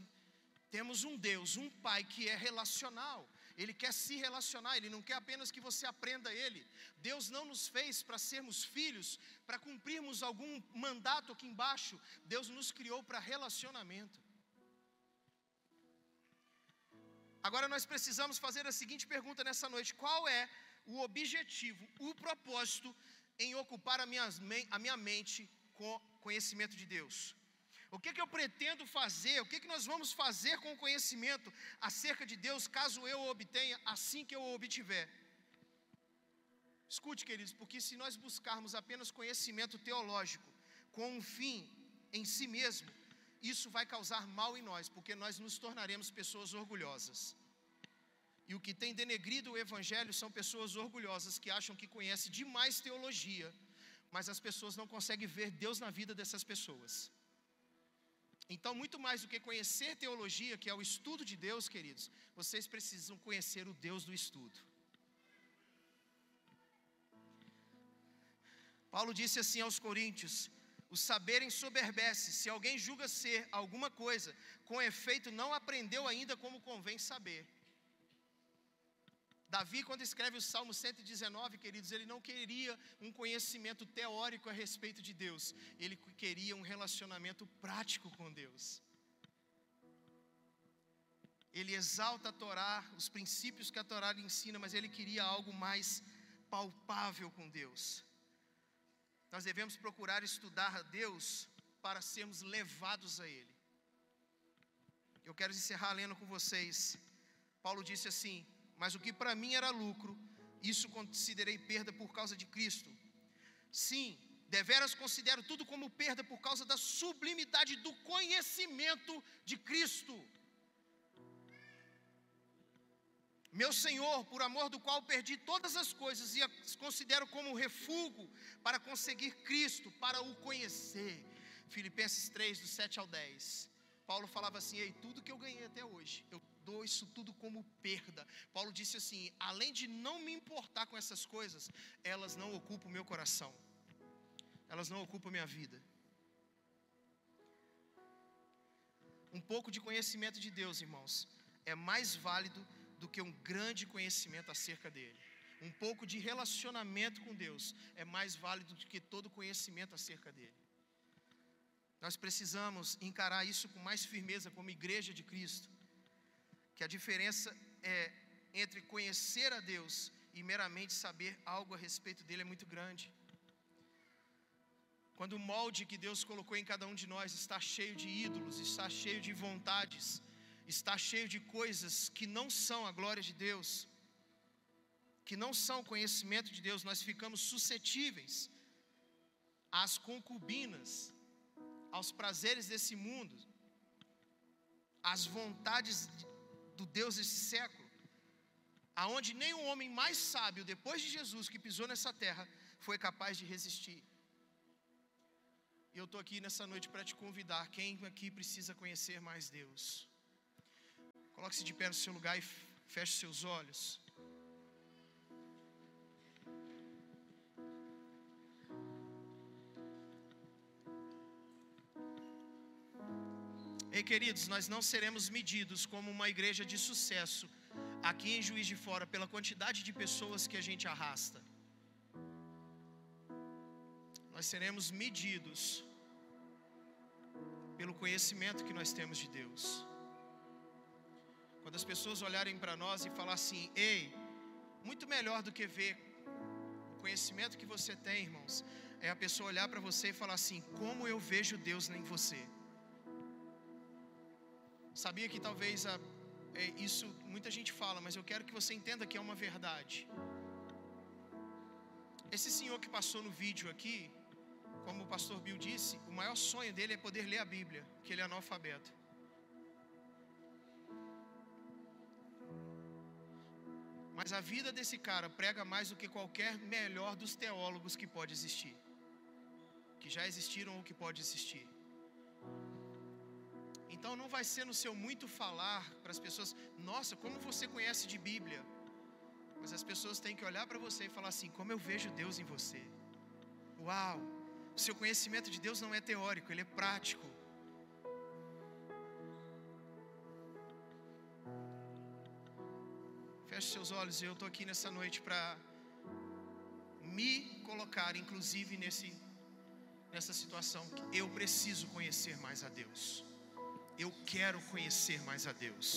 Speaker 1: temos um Deus, um Pai que é relacional. Ele quer se relacionar, Ele não quer apenas que você aprenda Ele. Deus não nos fez para sermos filhos, para cumprirmos algum mandato aqui embaixo. Deus nos criou para relacionamento. Agora nós precisamos fazer a seguinte pergunta nessa noite: qual é o objetivo, o propósito em ocupar a minha, a minha mente com conhecimento de Deus? O que, que eu pretendo fazer? O que, que nós vamos fazer com o conhecimento acerca de Deus, caso eu o obtenha, assim que eu o obtiver? Escute, queridos, porque se nós buscarmos apenas conhecimento teológico com um fim em si mesmo, isso vai causar mal em nós, porque nós nos tornaremos pessoas orgulhosas. E o que tem denegrido o Evangelho são pessoas orgulhosas que acham que conhecem demais teologia, mas as pessoas não conseguem ver Deus na vida dessas pessoas. Então, muito mais do que conhecer teologia, que é o estudo de Deus, queridos, vocês precisam conhecer o Deus do estudo. Paulo disse assim aos Coríntios: o saber ensoberbece, se alguém julga ser alguma coisa, com efeito não aprendeu ainda como convém saber. Davi, quando escreve o Salmo 119, queridos, ele não queria um conhecimento teórico a respeito de Deus, ele queria um relacionamento prático com Deus. Ele exalta a Torá, os princípios que a Torá lhe ensina, mas ele queria algo mais palpável com Deus. Nós devemos procurar estudar a Deus para sermos levados a Ele. Eu quero encerrar lendo com vocês. Paulo disse assim: mas o que para mim era lucro, isso considerei perda por causa de Cristo. Sim, deveras considero tudo como perda por causa da sublimidade do conhecimento de Cristo. Meu Senhor, por amor do qual perdi todas as coisas e as considero como refúgio para conseguir Cristo, para o conhecer. Filipenses 3, do 7 ao 10. Paulo falava assim: Ei, tudo que eu ganhei até hoje, eu isso tudo como perda. Paulo disse assim: além de não me importar com essas coisas, elas não ocupam o meu coração, elas não ocupam a minha vida. Um pouco de conhecimento de Deus, irmãos, é mais válido do que um grande conhecimento acerca dele. Um pouco de relacionamento com Deus é mais válido do que todo conhecimento acerca dele. Nós precisamos encarar isso com mais firmeza como igreja de Cristo que a diferença é entre conhecer a Deus e meramente saber algo a respeito dele é muito grande. Quando o molde que Deus colocou em cada um de nós está cheio de ídolos, está cheio de vontades, está cheio de coisas que não são a glória de Deus, que não são conhecimento de Deus, nós ficamos suscetíveis às concubinas, aos prazeres desse mundo, às vontades do Deus desse século, aonde nem o homem mais sábio depois de Jesus que pisou nessa terra foi capaz de resistir. E eu estou aqui nessa noite para te convidar. Quem aqui precisa conhecer mais Deus? Coloque-se de pé no seu lugar e feche seus olhos. Ei, queridos, nós não seremos medidos como uma igreja de sucesso aqui em Juiz de Fora pela quantidade de pessoas que a gente arrasta. Nós seremos medidos pelo conhecimento que nós temos de Deus. Quando as pessoas olharem para nós e falar assim: "Ei, muito melhor do que ver o conhecimento que você tem, irmãos, é a pessoa olhar para você e falar assim: "Como eu vejo Deus em você?" Sabia que talvez a, é, isso muita gente fala, mas eu quero que você entenda que é uma verdade. Esse senhor que passou no vídeo aqui, como o pastor Bill disse, o maior sonho dele é poder ler a Bíblia, que ele é analfabeto. Mas a vida desse cara prega mais do que qualquer melhor dos teólogos que pode existir, que já existiram ou que pode existir. Então não vai ser no seu muito falar para as pessoas, nossa, como você conhece de Bíblia. Mas as pessoas têm que olhar para você e falar assim: como eu vejo Deus em você. Uau! O seu conhecimento de Deus não é teórico, ele é prático. Feche seus olhos, eu estou aqui nessa noite para me colocar, inclusive, nesse, nessa situação. Eu preciso conhecer mais a Deus. Eu quero conhecer mais a Deus.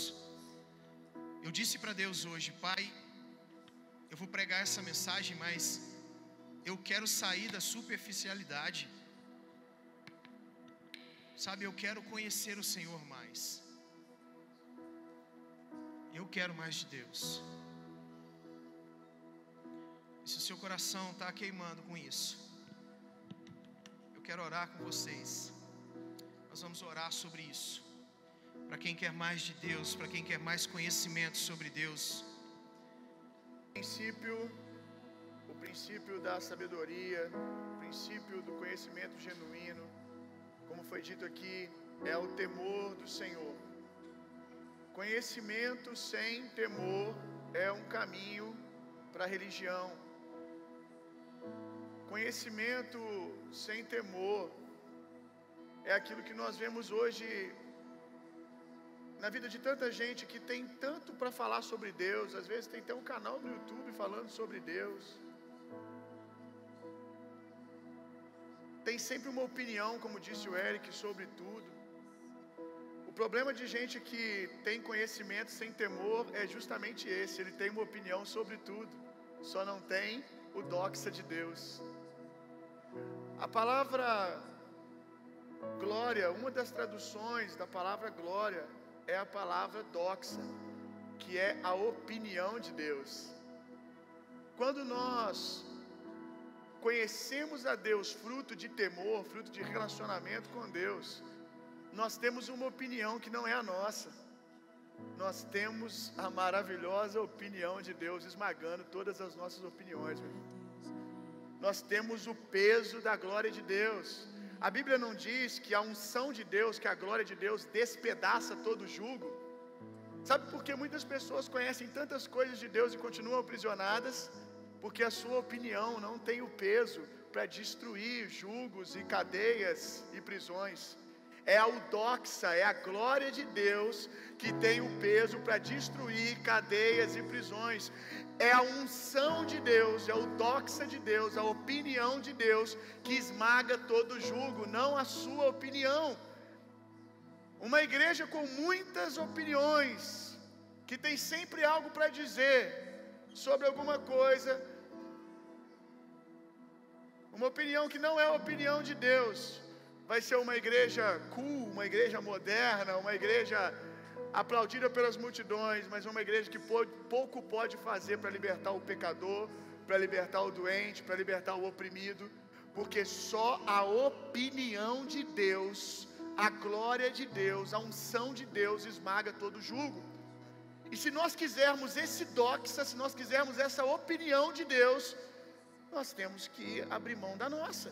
Speaker 1: Eu disse para Deus hoje, Pai, eu vou pregar essa mensagem, mas eu quero sair da superficialidade. Sabe, eu quero conhecer o Senhor mais. Eu quero mais de Deus. E se o seu coração está queimando com isso, eu quero orar com vocês. Nós vamos orar sobre isso. Para quem quer mais de Deus, para quem quer mais conhecimento sobre Deus.
Speaker 2: O princípio, o princípio da sabedoria, o princípio do conhecimento genuíno, como foi dito aqui, é o temor do Senhor. Conhecimento sem temor é um caminho para a religião. Conhecimento sem temor é aquilo que nós vemos hoje na vida de tanta gente que tem tanto para falar sobre Deus, às vezes tem até um canal no YouTube falando sobre Deus. Tem sempre uma opinião, como disse o Eric, sobre tudo. O problema de gente que tem conhecimento sem temor é justamente esse: ele tem uma opinião sobre tudo, só não tem o doxa de Deus. A palavra glória, uma das traduções da palavra glória é a palavra doxa, que é a opinião de Deus. Quando nós conhecemos a Deus fruto de temor, fruto de relacionamento com Deus, nós temos uma opinião que não é a nossa. Nós temos a maravilhosa opinião de Deus esmagando todas as nossas opiniões. Meu. Nós temos o peso da glória de Deus. A Bíblia não diz que a unção de Deus, que a glória de Deus despedaça todo o jugo. Sabe por que muitas pessoas conhecem tantas coisas de Deus e continuam aprisionadas? Porque a sua opinião não tem o peso para destruir julgos e cadeias e prisões. É a doxa, é a glória de Deus que tem o peso para destruir cadeias e prisões. É a unção de Deus, é o doxa de Deus, a opinião de Deus que esmaga todo o jugo, não a sua opinião. Uma igreja com muitas opiniões, que tem sempre algo para dizer sobre alguma coisa, uma opinião que não é a opinião de Deus, vai ser uma igreja cool, uma igreja moderna, uma igreja aplaudida pelas multidões, mas uma igreja que pouco pode fazer para libertar o pecador, para libertar o doente, para libertar o oprimido, porque só a opinião de Deus, a glória de Deus, a unção de Deus esmaga todo julgo. E se nós quisermos esse doxa, se nós quisermos essa opinião de Deus, nós temos que abrir mão da nossa.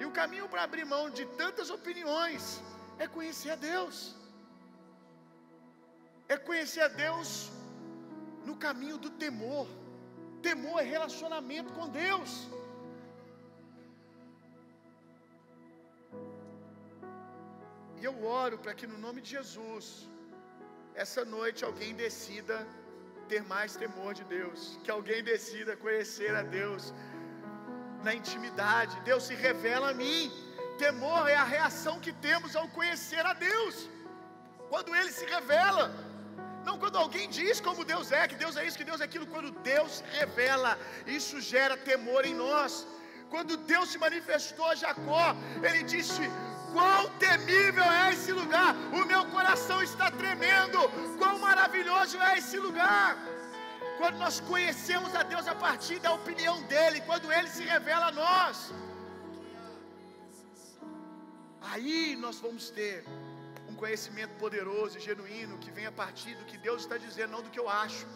Speaker 2: E o caminho para abrir mão de tantas opiniões é conhecer a Deus. É conhecer a Deus no caminho do temor. Temor é relacionamento com Deus. E eu oro para que no nome de Jesus, essa noite alguém decida ter mais temor de Deus, que alguém decida conhecer a Deus na intimidade. Deus se revela a mim. Temor é a reação que temos ao conhecer a Deus. Quando Ele se revela, não quando alguém diz como Deus é, que Deus é isso, que Deus é aquilo. Quando Deus revela, isso gera temor em nós. Quando Deus se manifestou a Jacó, Ele disse: Quão temível é esse lugar! O meu coração está tremendo. Quão maravilhoso é esse lugar! Quando nós conhecemos a Deus a partir da opinião dEle, quando Ele se revela a nós, aí nós vamos ter um conhecimento poderoso e genuíno que vem a partir do que Deus está dizendo, não do que eu acho.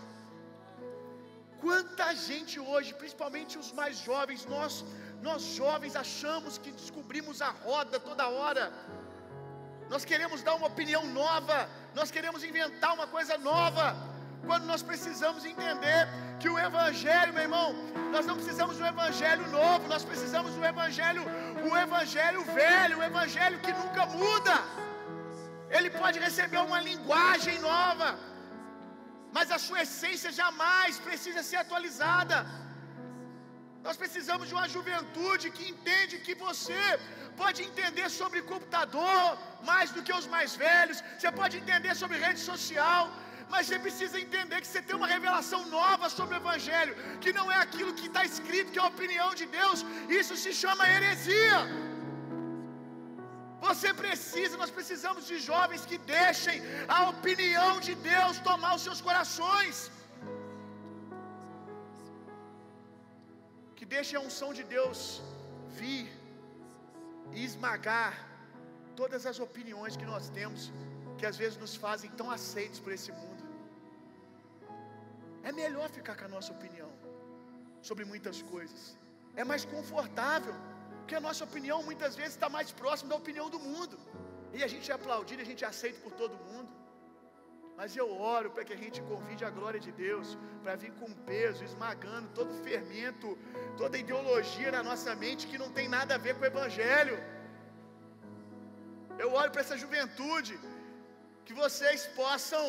Speaker 2: Quanta gente hoje, principalmente os mais jovens, nós, nós jovens achamos que descobrimos a roda toda hora. Nós queremos dar uma opinião nova, nós queremos inventar uma coisa nova. Quando nós precisamos entender que o Evangelho, meu irmão, nós não precisamos do Evangelho novo, nós precisamos do Evangelho, o Evangelho velho, o Evangelho que nunca muda. Ele pode receber uma linguagem nova, mas a sua essência jamais precisa ser atualizada. Nós precisamos de uma juventude que entende que você pode entender sobre computador mais do que os mais velhos, você pode entender sobre rede social, mas você precisa entender que você tem uma revelação nova sobre o Evangelho, que não é aquilo que está escrito, que é a opinião de Deus, isso se chama heresia. Você precisa, nós precisamos de jovens que deixem a opinião de Deus tomar os seus corações. Que deixem a unção de Deus vir e esmagar todas as opiniões que nós temos, que às vezes nos fazem tão aceitos por esse mundo. É melhor ficar com a nossa opinião sobre muitas coisas, é mais confortável. Porque a nossa opinião muitas vezes está mais próxima da opinião do mundo. E a gente é aplaudido, a gente é aceito por todo mundo. Mas eu oro para que a gente convide a glória de Deus, para vir com peso, esmagando todo fermento, toda ideologia na nossa mente que não tem nada a ver com o Evangelho. Eu oro para essa juventude, que vocês possam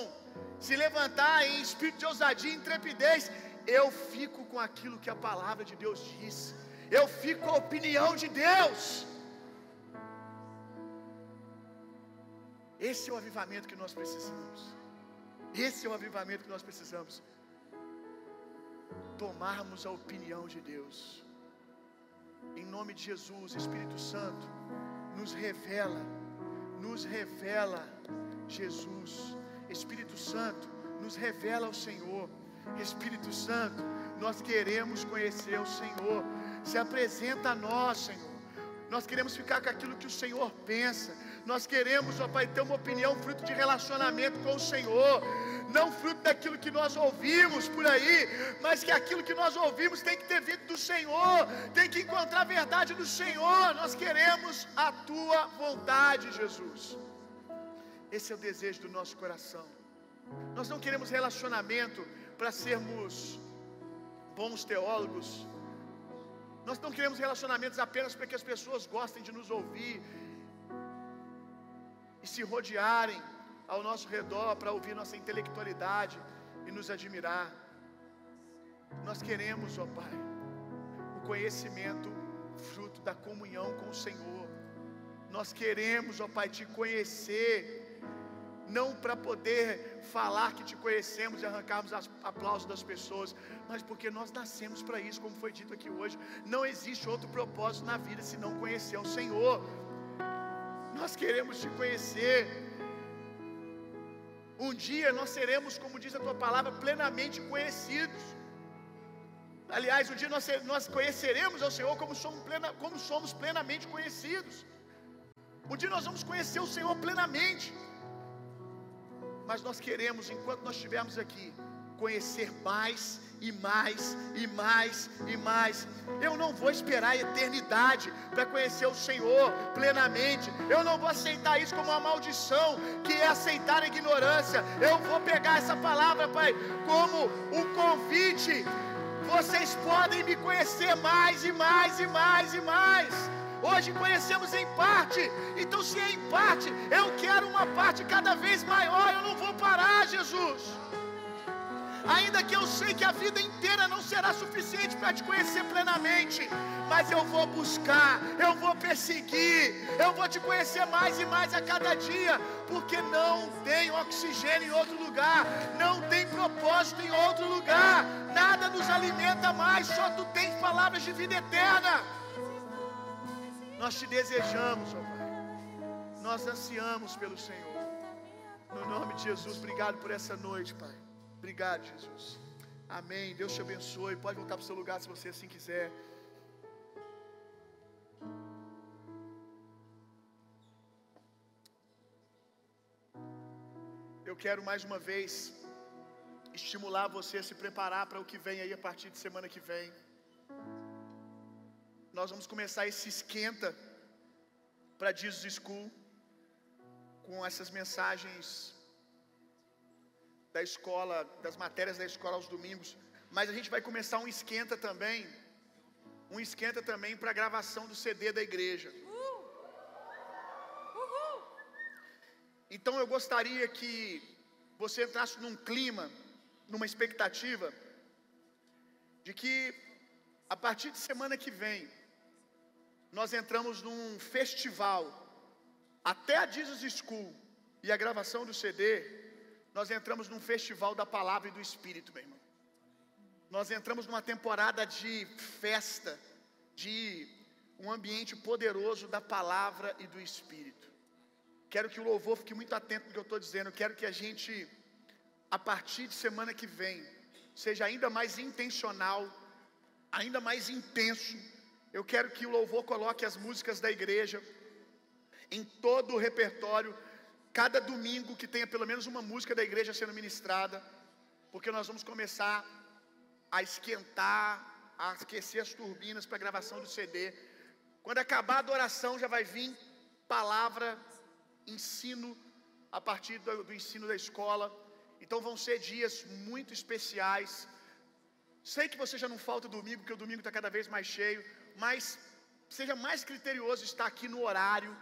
Speaker 2: se levantar em espírito de ousadia e intrepidez. Eu fico com aquilo que a palavra de Deus diz eu fico com a opinião de Deus. Esse é o avivamento que nós precisamos. Esse é o avivamento que nós precisamos. Tomarmos a opinião de Deus. Em nome de Jesus, Espírito Santo, nos revela, nos revela Jesus. Espírito Santo, nos revela o Senhor. Espírito Santo, nós queremos conhecer o Senhor. Se apresenta a nós, Senhor. Nós queremos ficar com aquilo que o Senhor pensa. Nós queremos, ó Pai, ter uma opinião fruto de relacionamento com o Senhor. Não fruto daquilo que nós ouvimos por aí, mas que aquilo que nós ouvimos tem que ter vindo do Senhor, tem que encontrar a verdade do Senhor. Nós queremos a tua vontade, Jesus. Esse é o desejo do nosso coração. Nós não queremos relacionamento para sermos bons teólogos, nós não queremos relacionamentos apenas para que as pessoas gostem de nos ouvir e se rodearem ao nosso redor para ouvir nossa intelectualidade e nos admirar. Nós queremos, ó Pai, o conhecimento fruto da comunhão com o Senhor. Nós queremos, ó Pai, te conhecer não para poder falar que te conhecemos e arrancarmos aplausos das pessoas, mas porque nós nascemos para isso, como foi dito aqui hoje. Não existe outro propósito na vida se não conhecer o Senhor. Nós queremos te conhecer. Um dia nós seremos, como diz a tua palavra, plenamente conhecidos. Aliás, um dia nós, nós conheceremos ao Senhor como somos, plena, como somos plenamente conhecidos. Um dia nós vamos conhecer o Senhor plenamente. Mas nós queremos, enquanto nós estivermos aqui, conhecer mais e mais e mais e mais. Eu não vou esperar a eternidade para conhecer o Senhor plenamente. Eu não vou aceitar isso como uma maldição, que é aceitar a ignorância. Eu vou pegar essa palavra, Pai, como um convite. Vocês podem me conhecer mais e mais e mais e mais. Hoje conhecemos em parte, então se é em parte, eu quero uma parte cada vez maior. Eu não vou parar, Jesus. Ainda que eu sei que a vida inteira não será suficiente para te conhecer plenamente, mas eu vou buscar, eu vou perseguir, eu vou te conhecer mais e mais a cada dia, porque não tem oxigênio em outro lugar, não tem propósito em outro lugar, nada nos alimenta mais, só tu tens palavras de vida eterna. Nós te desejamos, ó Pai. Nós ansiamos pelo Senhor. No nome de Jesus, obrigado por essa noite, Pai. Obrigado, Jesus. Amém. Deus te abençoe. Pode voltar para o seu lugar se você assim quiser. Eu quero mais uma vez estimular você a se preparar para o que vem aí a partir de semana que vem. Nós vamos começar esse esquenta para Jesus School com essas mensagens da escola, das matérias da escola aos domingos, mas a gente vai começar um esquenta também, um esquenta também para a gravação do CD da igreja. Então eu gostaria que você entrasse num clima numa expectativa de que a partir de semana que vem nós entramos num festival até a Jesus School e a gravação do CD, nós entramos num festival da palavra e do espírito, meu irmão. Nós entramos numa temporada de festa, de um ambiente poderoso da palavra e do espírito. Quero que o louvor fique muito atento no que eu estou dizendo. Quero que a gente, a partir de semana que vem, seja ainda mais intencional, ainda mais intenso. Eu quero que o louvor coloque as músicas da igreja em todo o repertório, cada domingo que tenha pelo menos uma música da igreja sendo ministrada, porque nós vamos começar a esquentar, a aquecer as turbinas para a gravação do CD. Quando acabar a adoração, já vai vir palavra, ensino a partir do, do ensino da escola. Então vão ser dias muito especiais. Sei que você já não falta domingo, porque o domingo está cada vez mais cheio, mas seja mais criterioso estar aqui no horário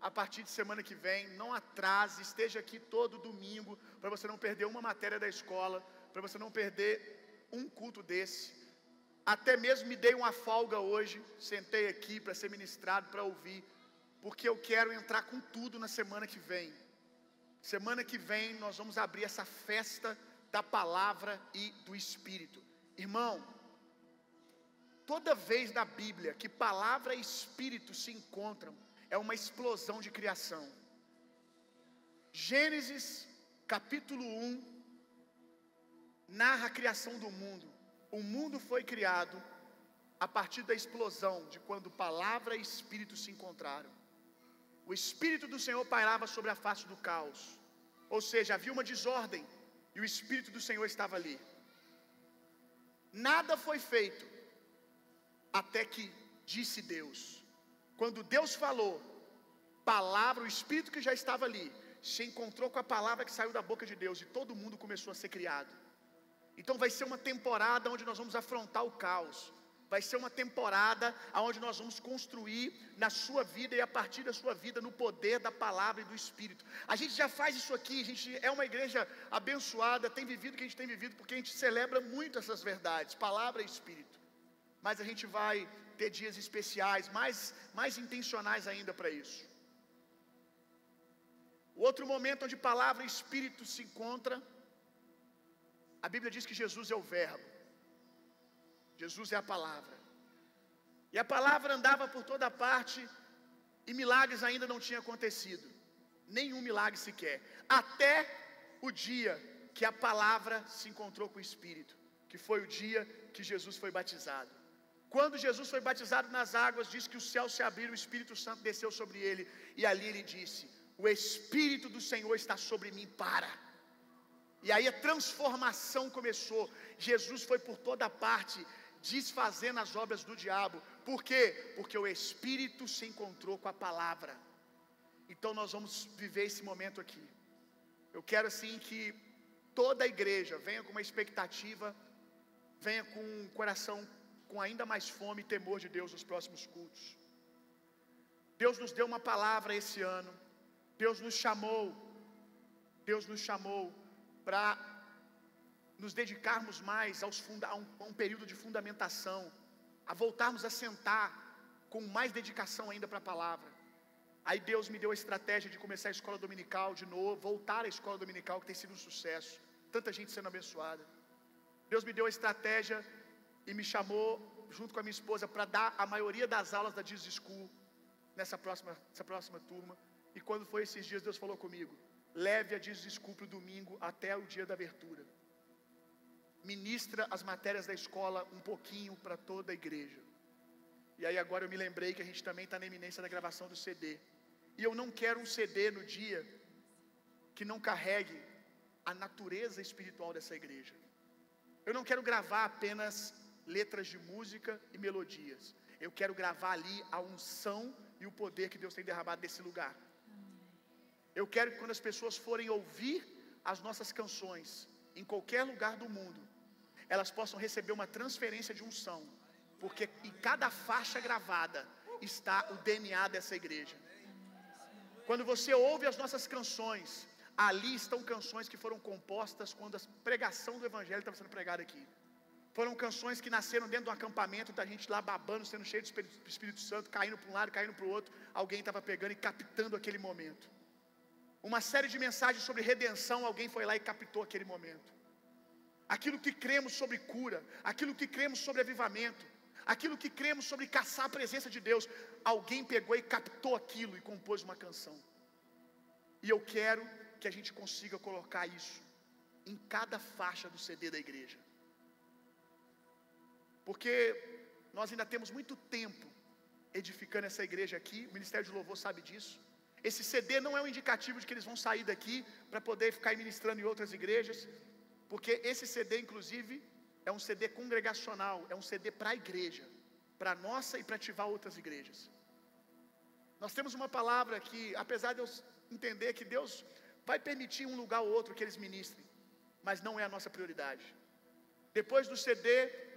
Speaker 2: a partir de semana que vem. Não atrase, esteja aqui todo domingo para você não perder uma matéria da escola, para você não perder um culto desse. Até mesmo me dei uma folga hoje, sentei aqui para ser ministrado, para ouvir, porque eu quero entrar com tudo na semana que vem. Semana que vem nós vamos abrir essa festa da palavra e do Espírito. Irmão, toda vez na Bíblia que palavra e Espírito se encontram, é uma explosão de criação. Gênesis capítulo 1 narra a criação do mundo. O mundo foi criado a partir da explosão de quando palavra e espírito se encontraram. O espírito do Senhor pairava sobre a face do caos. Ou seja, havia uma desordem e o espírito do Senhor estava ali. Nada foi feito até que disse Deus. Quando Deus falou, palavra, o espírito que já estava ali, se encontrou com a palavra que saiu da boca de Deus e todo mundo começou a ser criado. Então vai ser uma temporada onde nós vamos afrontar o caos. Vai ser uma temporada onde nós vamos construir na sua vida e a partir da sua vida no poder da palavra e do Espírito. A gente já faz isso aqui, a gente é uma igreja abençoada, tem vivido o que a gente tem vivido, porque a gente celebra muito essas verdades, palavra e Espírito. Mas a gente vai ter dias especiais, mais, mais intencionais ainda para isso. O outro momento onde palavra e Espírito se encontram a Bíblia diz que Jesus é o Verbo, Jesus é a palavra, e a palavra andava por toda parte, e milagres ainda não tinham acontecido, nenhum milagre sequer, até o dia que a palavra se encontrou com o Espírito, que foi o dia que Jesus foi batizado. Quando Jesus foi batizado nas águas, diz que o céu se abriu, o Espírito Santo desceu sobre ele, e ali ele disse: O Espírito do Senhor está sobre mim para e aí a transformação começou. Jesus foi por toda parte, desfazendo as obras do diabo. Por quê? Porque o Espírito se encontrou com a palavra. Então nós vamos viver esse momento aqui. Eu quero assim que toda a igreja venha com uma expectativa, venha com um coração com ainda mais fome e temor de Deus nos próximos cultos. Deus nos deu uma palavra esse ano. Deus nos chamou. Deus nos chamou para nos dedicarmos mais aos funda, a, um, a um período de fundamentação, a voltarmos a sentar com mais dedicação ainda para a palavra. Aí Deus me deu a estratégia de começar a escola dominical de novo, voltar à escola dominical, que tem sido um sucesso, tanta gente sendo abençoada. Deus me deu a estratégia e me chamou, junto com a minha esposa, para dar a maioria das aulas da Jesus School nessa próxima, nessa próxima turma. E quando foi esses dias, Deus falou comigo: leve a desculpa o domingo até o dia da abertura. Ministra as matérias da escola um pouquinho para toda a igreja. E aí agora eu me lembrei que a gente também está na eminência da gravação do CD. E eu não quero um CD no dia que não carregue a natureza espiritual dessa igreja. Eu não quero gravar apenas letras de música e melodias. Eu quero gravar ali a unção e o poder que Deus tem derramado nesse lugar. Eu quero que quando as pessoas forem ouvir as nossas canções, em qualquer lugar do mundo, elas possam receber uma transferência de unção, porque em cada faixa gravada está o DNA dessa igreja. Quando você ouve as nossas canções, ali estão canções que foram compostas quando a pregação do Evangelho estava sendo pregada aqui. Foram canções que nasceram dentro do acampamento, da gente lá babando, sendo cheio do Espírito, Espírito Santo, caindo para um lado, caindo para o outro. Alguém estava pegando e captando aquele momento. Uma série de mensagens sobre redenção, alguém foi lá e captou aquele momento. Aquilo que cremos sobre cura, aquilo que cremos sobre avivamento, aquilo que cremos sobre caçar a presença de Deus, alguém pegou e captou aquilo e compôs uma canção. E eu quero que a gente consiga colocar isso em cada faixa do CD da igreja. Porque nós ainda temos muito tempo edificando essa igreja aqui, o Ministério de Louvor sabe disso. Esse CD não é um indicativo de que eles vão sair daqui para poder ficar ministrando em outras igrejas, porque esse CD, inclusive, é um CD congregacional, é um CD para a igreja, para a nossa e para ativar outras igrejas. Nós temos uma palavra que, apesar de eu entender que Deus vai permitir um lugar ou outro que eles ministrem, mas não é a nossa prioridade. Depois do CD,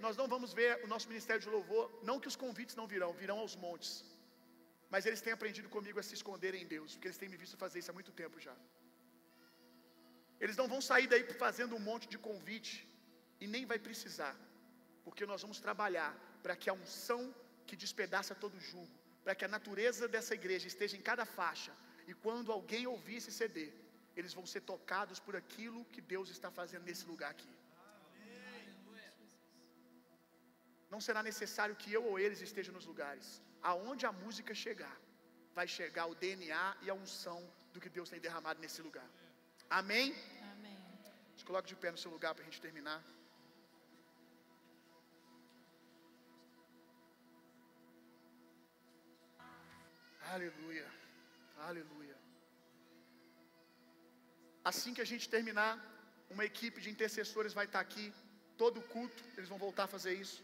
Speaker 2: nós não vamos ver o nosso ministério de louvor, não que os convites não virão, virão aos montes. Mas eles têm aprendido comigo a se esconderem em Deus, porque eles têm me visto fazer isso há muito tempo já. Eles não vão sair daí fazendo um monte de convite, e nem vai precisar, porque nós vamos trabalhar para que a unção que despedaça todo jugo, para que a natureza dessa igreja esteja em cada faixa, e quando alguém ouvir esse CD, eles vão ser tocados por aquilo que Deus está fazendo nesse lugar aqui. Não será necessário que eu ou eles estejam nos lugares. Aonde a música chegar, vai chegar o DNA e a unção do que Deus tem derramado nesse lugar. Amém?
Speaker 3: Amém.
Speaker 2: Se coloque de pé no seu lugar para a gente terminar. Aleluia. Aleluia. Assim que a gente terminar, uma equipe de intercessores vai estar aqui, todo culto, eles vão voltar a fazer isso.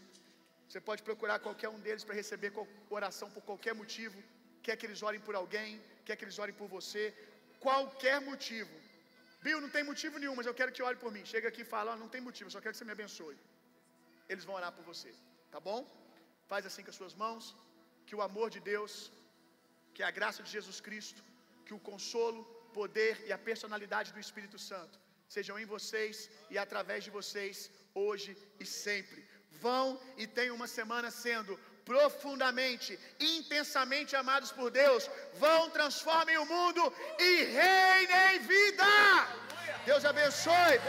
Speaker 2: Você pode procurar qualquer um deles para receber oração por qualquer motivo. Quer que eles orem por alguém, quer que eles orem por você, qualquer motivo. Bill, não tem motivo nenhum, mas eu quero que ore por mim. Chega aqui e fala: oh, não tem motivo, só quero que você me abençoe. Eles vão orar por você, tá bom? Faz assim com as suas mãos. Que o amor de Deus, que a graça de Jesus Cristo, que o consolo, poder e a personalidade do Espírito Santo sejam em vocês e através de vocês, hoje e sempre. Vão e tenham uma semana sendo profundamente, intensamente amados por Deus. Vão, transformem o mundo e reinem vida. Deus abençoe.